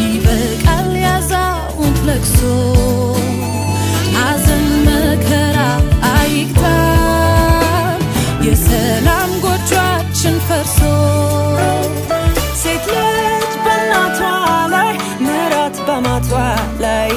S4: ይበቃል ያዛውንት ለቅሶ። አዘን መከራ አይግታል የሰላም ጎጇችን ፈርሶ።
S3: ሴት ልጅ በእናቷ ላይ ምራት በማቷ ላይ